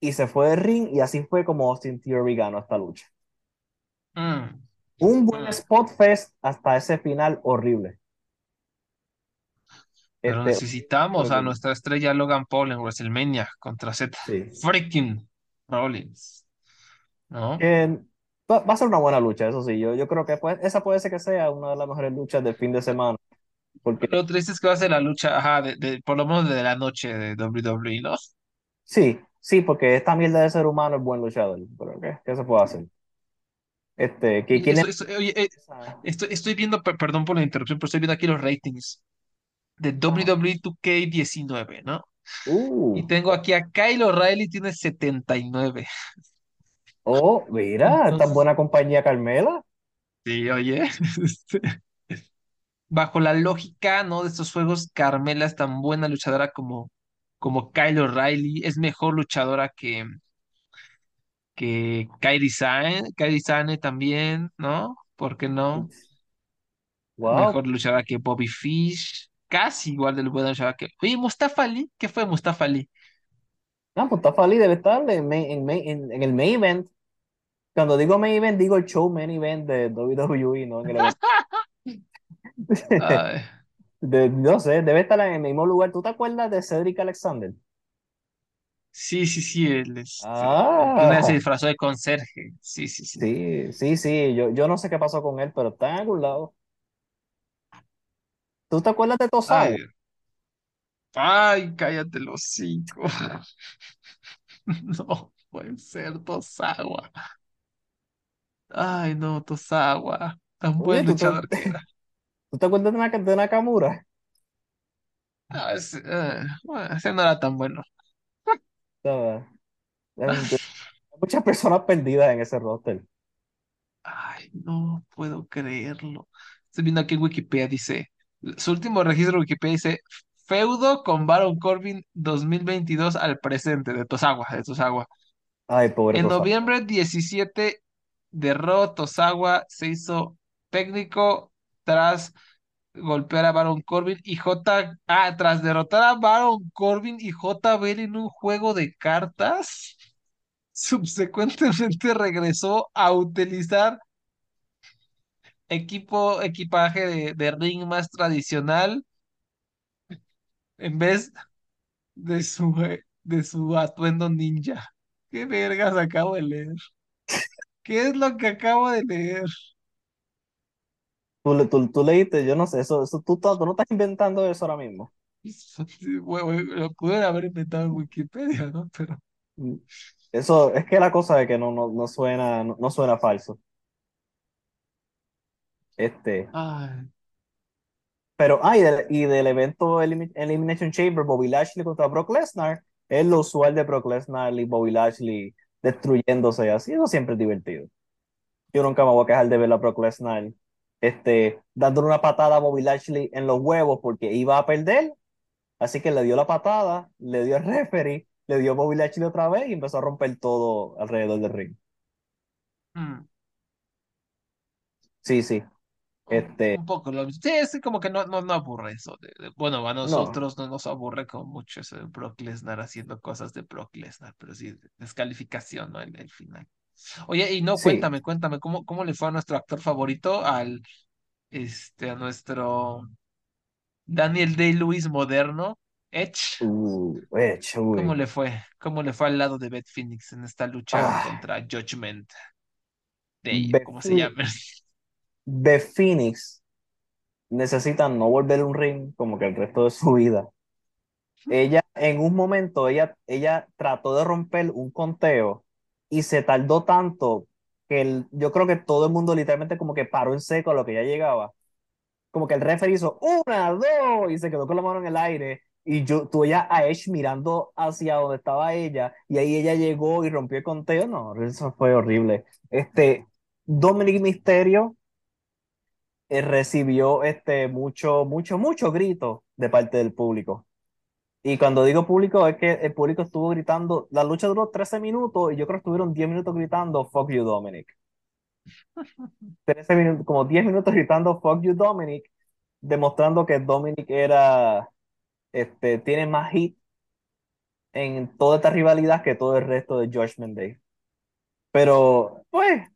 y se fue del ring y así fue como Austin Theory ganó esta lucha. Mm. Un buen Mm. spot fest hasta ese final horrible. Pero Este, necesitamos a nuestra estrella Logan Paul en WrestleMania contra Seth Sí. freaking Rollins. ¿No? Que va, va a ser una buena lucha, eso sí. Yo, yo creo que pues, esa puede ser que sea una de las mejores luchas del fin de semana. Porque Lo triste es que va a ser la lucha, ajá, de, de- por lo menos de la noche de WWE, ¿no? sí, sí, porque esta mierda de ser humano es buen luchador. Pero ¿qué, qué se puede hacer? Este, ¿qui- Y ¿quién eso- es eso- oye, eh, estoy, estoy viendo, per- perdón por la interrupción, pero estoy viendo aquí los ratings de WWE 2K19, ¿no? Y Uh, tengo aquí a Kyle O'Reilly, tiene 79. oh, mira, tan buena compañía Carmela. sí, oye, este, bajo la lógica, ¿no? De estos juegos, Carmela es tan buena luchadora como, como Kyle O'Reilly, es mejor luchadora que, que Kairi Sane, Kairi Sane también, ¿no? ¿Por qué no? Wow. Mejor luchadora que Bobby Fish, casi igual de buena luchadora que... Oye, Mustafa Ali, ¿qué fue Mustafa Ali? Ah, Mustafa Ali debe estar en, en, en, en el main event. Cuando digo main event, digo el show main event de WWE, no en el De- no sé, debe estar en el mismo lugar. ¿Tú te acuerdas de Cedric Alexander? Sí, sí, sí, él, que una vez se Ah, disfrazó de conserje, sí, sí, sí. sí, sí, sí. Yo, yo no sé qué pasó con él, pero está en algún lado. ¿Tú te acuerdas de Tosawa? Ay, ay, cállate los cinco. No puede ser Tosawa. Ay, no, Tosawa. Tan Oye, buen ¿tú te, luchador que era. tú te acuerdas de, Naka- de Nakamura? Ah, ese, eh, bueno, ese no era tan bueno. Hay muchas personas perdidas en ese roster. Ay, no puedo creerlo. Estoy viendo aquí en Wikipedia, dice, su último registro de Wikipedia dice, feudo con Baron Corbin 2022 al presente, de Tosawa, de Tosawa. Ay, pobre En Tosawa. noviembre 17 de Tosawa se hizo técnico tras golpear a Baron Corbin y J... Ah, tras derrotar a Baron Corbin y JBL en un juego de cartas. Subsecuentemente regresó a utilizar equipo, equipaje de, de ring más tradicional en vez de su, de su atuendo ninja. ¿Qué vergas acabo de leer? ¿Qué es lo que acabo de leer? Tú, tú, tú leíste, yo no sé, eso, eso tú, tú no estás inventando eso ahora mismo. Sí, Lo pude haber inventado en Wikipedia, ¿no? Pero Eso es que la cosa de que no, no, no suena, no, no suena falso. Este, ay, pero, ah, y del, y del evento Elimi- Elimination Chamber, Bobby Lashley contra Brock Lesnar, es lo usual de Brock Lesnar y Bobby Lashley destruyéndose así, eso siempre es divertido. Yo nunca me voy a quejar de ver a Brock Lesnar este, dándole una patada a Bobby Lashley en los huevos porque iba a perder, así que le dio la patada, le dio el referee, le dio Bobby Lashley otra vez y empezó a romper todo alrededor del ring. mm, Sí, sí, este, un poco lo mismo. Sí, es como que no, no, no aburre eso. bueno, a no, nosotros no nos aburre como mucho eso de Brock Lesnar haciendo cosas de Brock Lesnar, pero sí, descalificación, ¿no? El, el final. Oye, y no, sí, cuéntame, cuéntame, ¿cómo, cómo le fue a nuestro actor favorito, al, este, a nuestro Daniel Day-Lewis moderno, Edge? uh, ¿Cómo le fue? ¿Cómo le fue al lado de Beth Phoenix en esta lucha Ah, contra Judgment Day, o Beth como se llame? Beth Phoenix necesita no volver a un ring como que el resto de su vida. Ella, en un momento, ella, ella trató de romper un conteo y se tardó tanto que el- yo creo que todo el mundo literalmente como que paró en seco a lo que ya llegaba. como que el referee hizo una, dos, y se quedó con la mano en el aire. Y yo tuve a Edge mirando hacia donde estaba ella, y ahí ella llegó y rompió el conteo. No, eso fue horrible. Este, Dominic Mysterio eh, recibió este, mucho, mucho, mucho grito de parte del público. Y cuando digo público, es que el público estuvo gritando. La lucha duró 13 minutos y yo creo que estuvieron 10 minutos gritando Fuck you, Dominic. 13 minutos, como 10 minutos gritando Fuck you, Dominic, demostrando que Dominic era. Este, tiene más hit en toda esta rivalidad que todo el resto de Judgment Day. Pero, pues,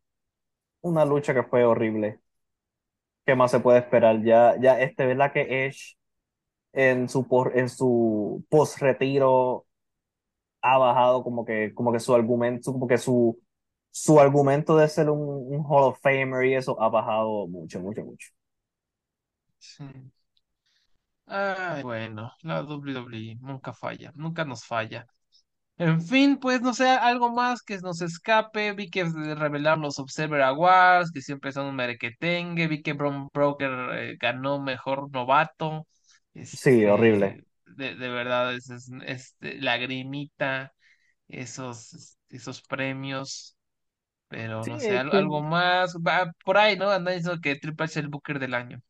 una lucha que fue horrible. ¿Qué más se puede esperar? Ya, ya este, ¿verdad que Edge en su, en su post-retiro ha bajado como que, como que su argumento, como que su, su argumento de ser un, un Hall of Famer y eso ha bajado mucho, mucho, mucho. Sí. Ay, bueno, la WWE nunca falla, nunca nos falla. En fin, pues no sé, algo más que nos escape. Vi que revelaron los Observer Awards, que siempre son un merequetengue. Vi que Bron Broker eh, ganó mejor novato. Sí, horrible. Este, de, verdad, es, es, lagrimita esos, esos premios. Pero no sé, algo, más. Va, por ahí, ¿no? Andan diciendo que Triple H es el Booker del año.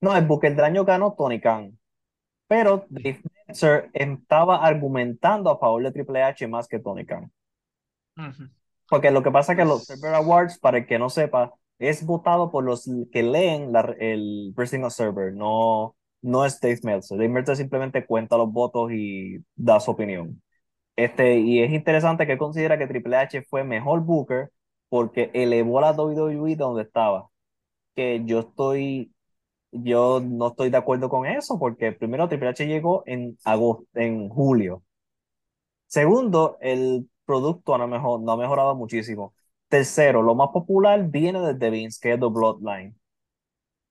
No, el Booker del año ganó Tony Khan. Pero Dave Meltzer estaba argumentando a favor de Triple H más que Tony Khan. Porque lo que pasa es que los Server Awards, para el que no sepa, es votado por los que leen la, el Wrestling Observer, no, no es Dave Meltzer. Dave Meltzer simplemente cuenta los votos y da su opinión. Este, y es interesante que considera que Triple H fue mejor Booker porque elevó la WWE donde estaba. Que yo estoy yo no estoy de acuerdo con eso, porque primero Triple H llegó en agosto, en julio. Segundo, el producto no, mejor, no ha mejorado muchísimo. Tercero, lo más popular viene desde Vince, que es The Bloodline.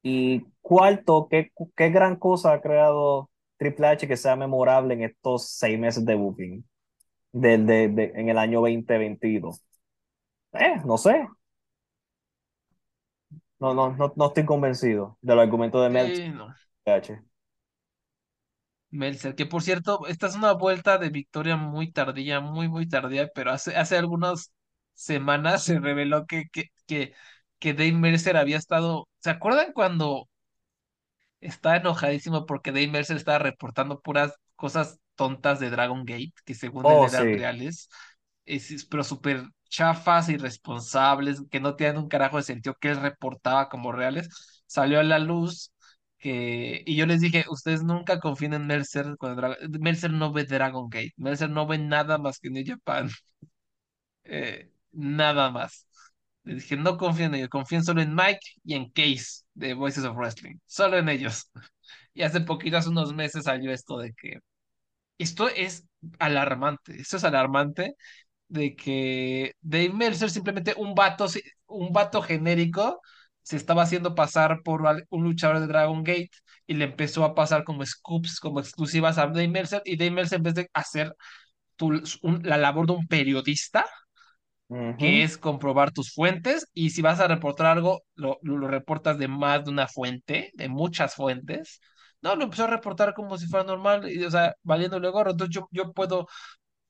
Y cuarto, ¿qué, qué gran cosa ha creado Triple H que sea memorable en estos seis meses de booking de, de, en el año 2022? Eh, no sé. No, no, no, no estoy convencido del argumento de Meltzer. Meltzer, que por cierto, esta es una vuelta de victoria muy tardía, muy, muy tardía, pero hace, hace algunas semanas se reveló que, que, que, que Dave Mercer había estado. ¿Se acuerdan cuando estaba enojadísimo porque Dave Mercer estaba reportando puras cosas tontas de Dragon Gate, que según él Oh, eran sí. reales, es, pero súper chafas, irresponsables, que no tienen un carajo de sentido, que él reportaba como reales, salió a la luz que, y yo les dije, ustedes nunca confíen en Mercer, cuando Mercer no ve Dragon Gate, Mercer no ve nada más que New Japan, eh, nada más. Les dije, no confíen en ellos, confíen solo en Mike y en Case de Voices of Wrestling, solo en ellos. Y hace poquito, hace unos meses salió esto de que esto es alarmante, esto es alarmante de que Dave Meltzer simplemente un vato, un vato genérico se estaba haciendo pasar por un luchador de Dragon Gate y le empezó a pasar como scoops, como exclusivas a Dave Meltzer y Dave Meltzer en vez de hacer la labor de un periodista, que es comprobar tus fuentes y si vas a reportar algo, lo, lo, reportas de más de una fuente, de muchas fuentes. No, lo empezó a reportar como si fuera normal, y, o sea, valiéndole gorro. Entonces yo, yo puedo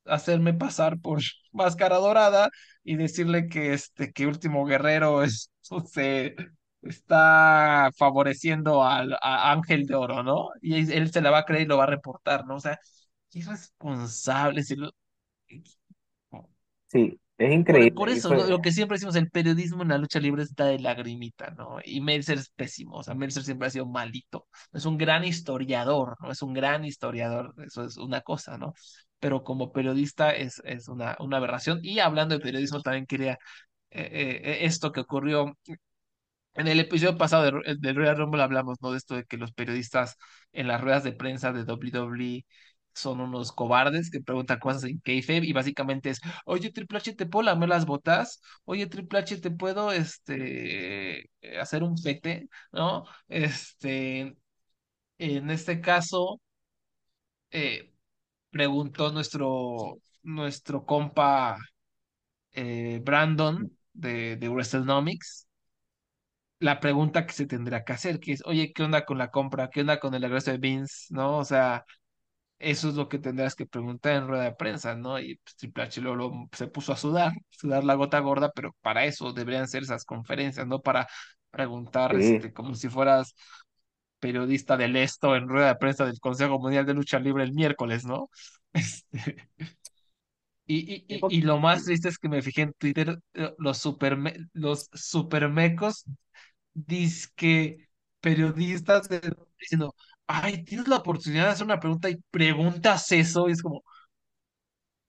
hacerme pasar por máscara dorada y decirle que este que Último Guerrero es, se está favoreciendo al, a Ángel de Oro, ¿no? Y él se la va a creer y lo va a reportar, ¿no? O sea, irresponsable. Sí, es increíble. Por, eso, lo que siempre decimos, el periodismo en la lucha libre está de lagrimita, ¿no? Y Mercer es pésimo, o sea, Mercer siempre ha sido malito. Es un gran historiador, ¿no? Es un gran historiador, eso es una cosa, ¿no? Pero como periodista es, es una, una aberración. Y hablando de periodismo, también quería eh, eh, esto que ocurrió en el episodio pasado de, de Royal Rumble hablamos, ¿no? De esto de que los periodistas en las ruedas de prensa de WWE son unos cobardes que preguntan cosas en kayfabe y básicamente es, oye Triple H, ¿te puedo lamer las botas? Oye Triple H, ¿te puedo este, hacer un fete? ¿No? Este, en este caso, eh, preguntó nuestro, nuestro compa eh, Brandon de, de WrestleNomics la pregunta que se tendrá que hacer, que es, oye, ¿qué onda con la compra? ¿Qué onda con el regreso de Vince? ¿No? O sea, eso es lo que tendrás que preguntar en rueda de prensa, ¿no? Y pues, Triple H luego se puso a sudar, sudar la gota gorda, pero para eso deberían ser esas conferencias, no para preguntar Sí. este, como si fueras periodista del esto en rueda de prensa del Consejo Mundial de Lucha Libre el miércoles, ¿no? Este, y, y, y, y lo más triste es que me fijé en Twitter, eh, los superme, los supermecos dizque periodistas de- diciendo, ay, tienes la oportunidad de hacer una pregunta y preguntas eso, y es como,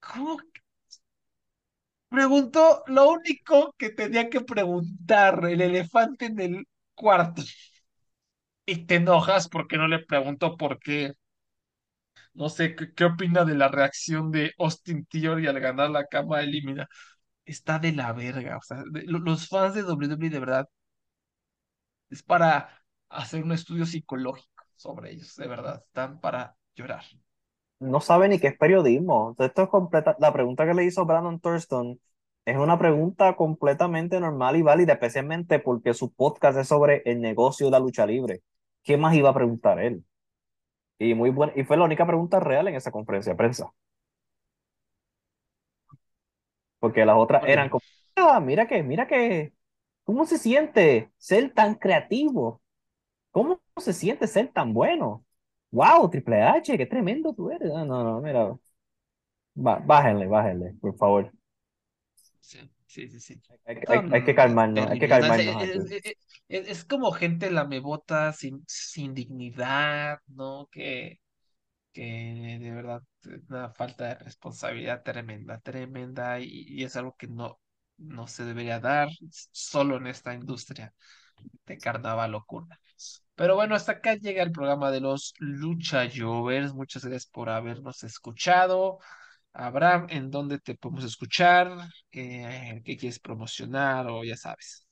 ¿cómo? Preguntó lo único que tenía que preguntar, el elefante en el cuarto. Y te enojas porque no le preguntó por qué. No sé, ¿qué, qué opina de la reacción de Austin Theory al ganar la cama elimina? Está de la verga, o sea, los fans de WWE de verdad es para hacer un estudio psicológico sobre ellos, de verdad, están para llorar. no sabe ni qué es periodismo. Esto es completa. La pregunta que le hizo Brandon Thurston es una pregunta completamente normal y válida, especialmente porque su podcast es sobre el negocio de la lucha libre. ¿Qué más iba a preguntar él? Y muy buena, y fue la única pregunta real en esa conferencia de prensa. Porque las otras eran como, ah, mira que, mira que, ¿cómo se siente ser tan creativo? ¿Cómo se siente ser tan bueno? ¡Wow! Triple H, qué tremendo tú eres. Ah, no, no, mira. Ba- bájenle, bájenle, por favor. sí, sí, sí, sí. Hay, que- hay calmarnos, hay que calmarnos es- aquí. es- es- es como gente lamebota sin, sin dignidad, ¿no? Que, que de verdad es una falta de responsabilidad tremenda, tremenda, y, y es algo que no, no se debería dar solo en esta industria de carnaval ocurre. Pero bueno, hasta acá llega el programa de los Lucha Jovers. Muchas gracias por habernos escuchado. Abraham, ¿en dónde te podemos escuchar? ¿Qué, qué quieres promocionar? O ya sabes.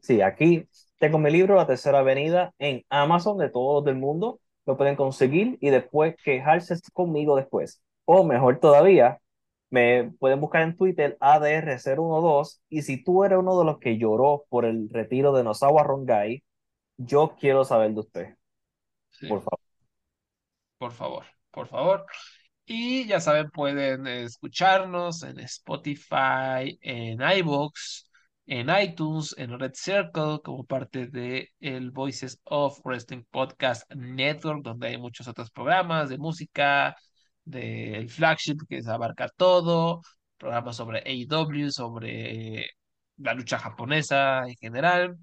Sí, aquí tengo mi libro, La Tercera Avenida, en Amazon de todo el mundo. Lo pueden conseguir y después quejarse conmigo después. O mejor todavía, me pueden buscar en Twitter ADR012 y si tú eres uno de los que lloró por el retiro de Nosawa Rongai, yo quiero saber de usted, Sí, por favor. por favor, por favor. Y ya saben, pueden escucharnos en Spotify, en iVoox, en iTunes, en Red Circle, como parte de el Voices of Wrestling Podcast Network, donde hay muchos otros programas de música, del flagship que se abarca todo, programas sobre AEW, sobre la lucha japonesa en general.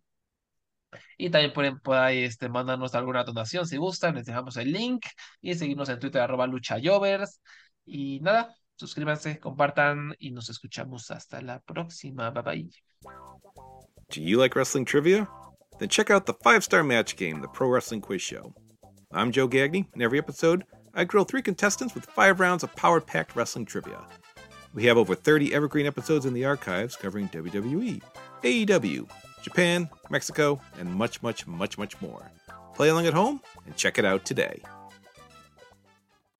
Y también pueden por ahí este, mandarnos alguna donación si gustan. Les dejamos el link y seguirnos en Twitter, arroba luchayovers. Y nada, suscríbanse, compartan y nos escuchamos hasta la próxima. Bye bye. Do you like wrestling trivia? Then check out the five star match game, the Pro Wrestling Quiz Show. I'm Joe Gagney, and every episode, I grill three contestants with five rounds of power packed wrestling trivia. We have over 30 evergreen episodes in the archives covering WWE, AEW, Japan, Mexico, and much, much, much, much more. Play along at home and check it out today.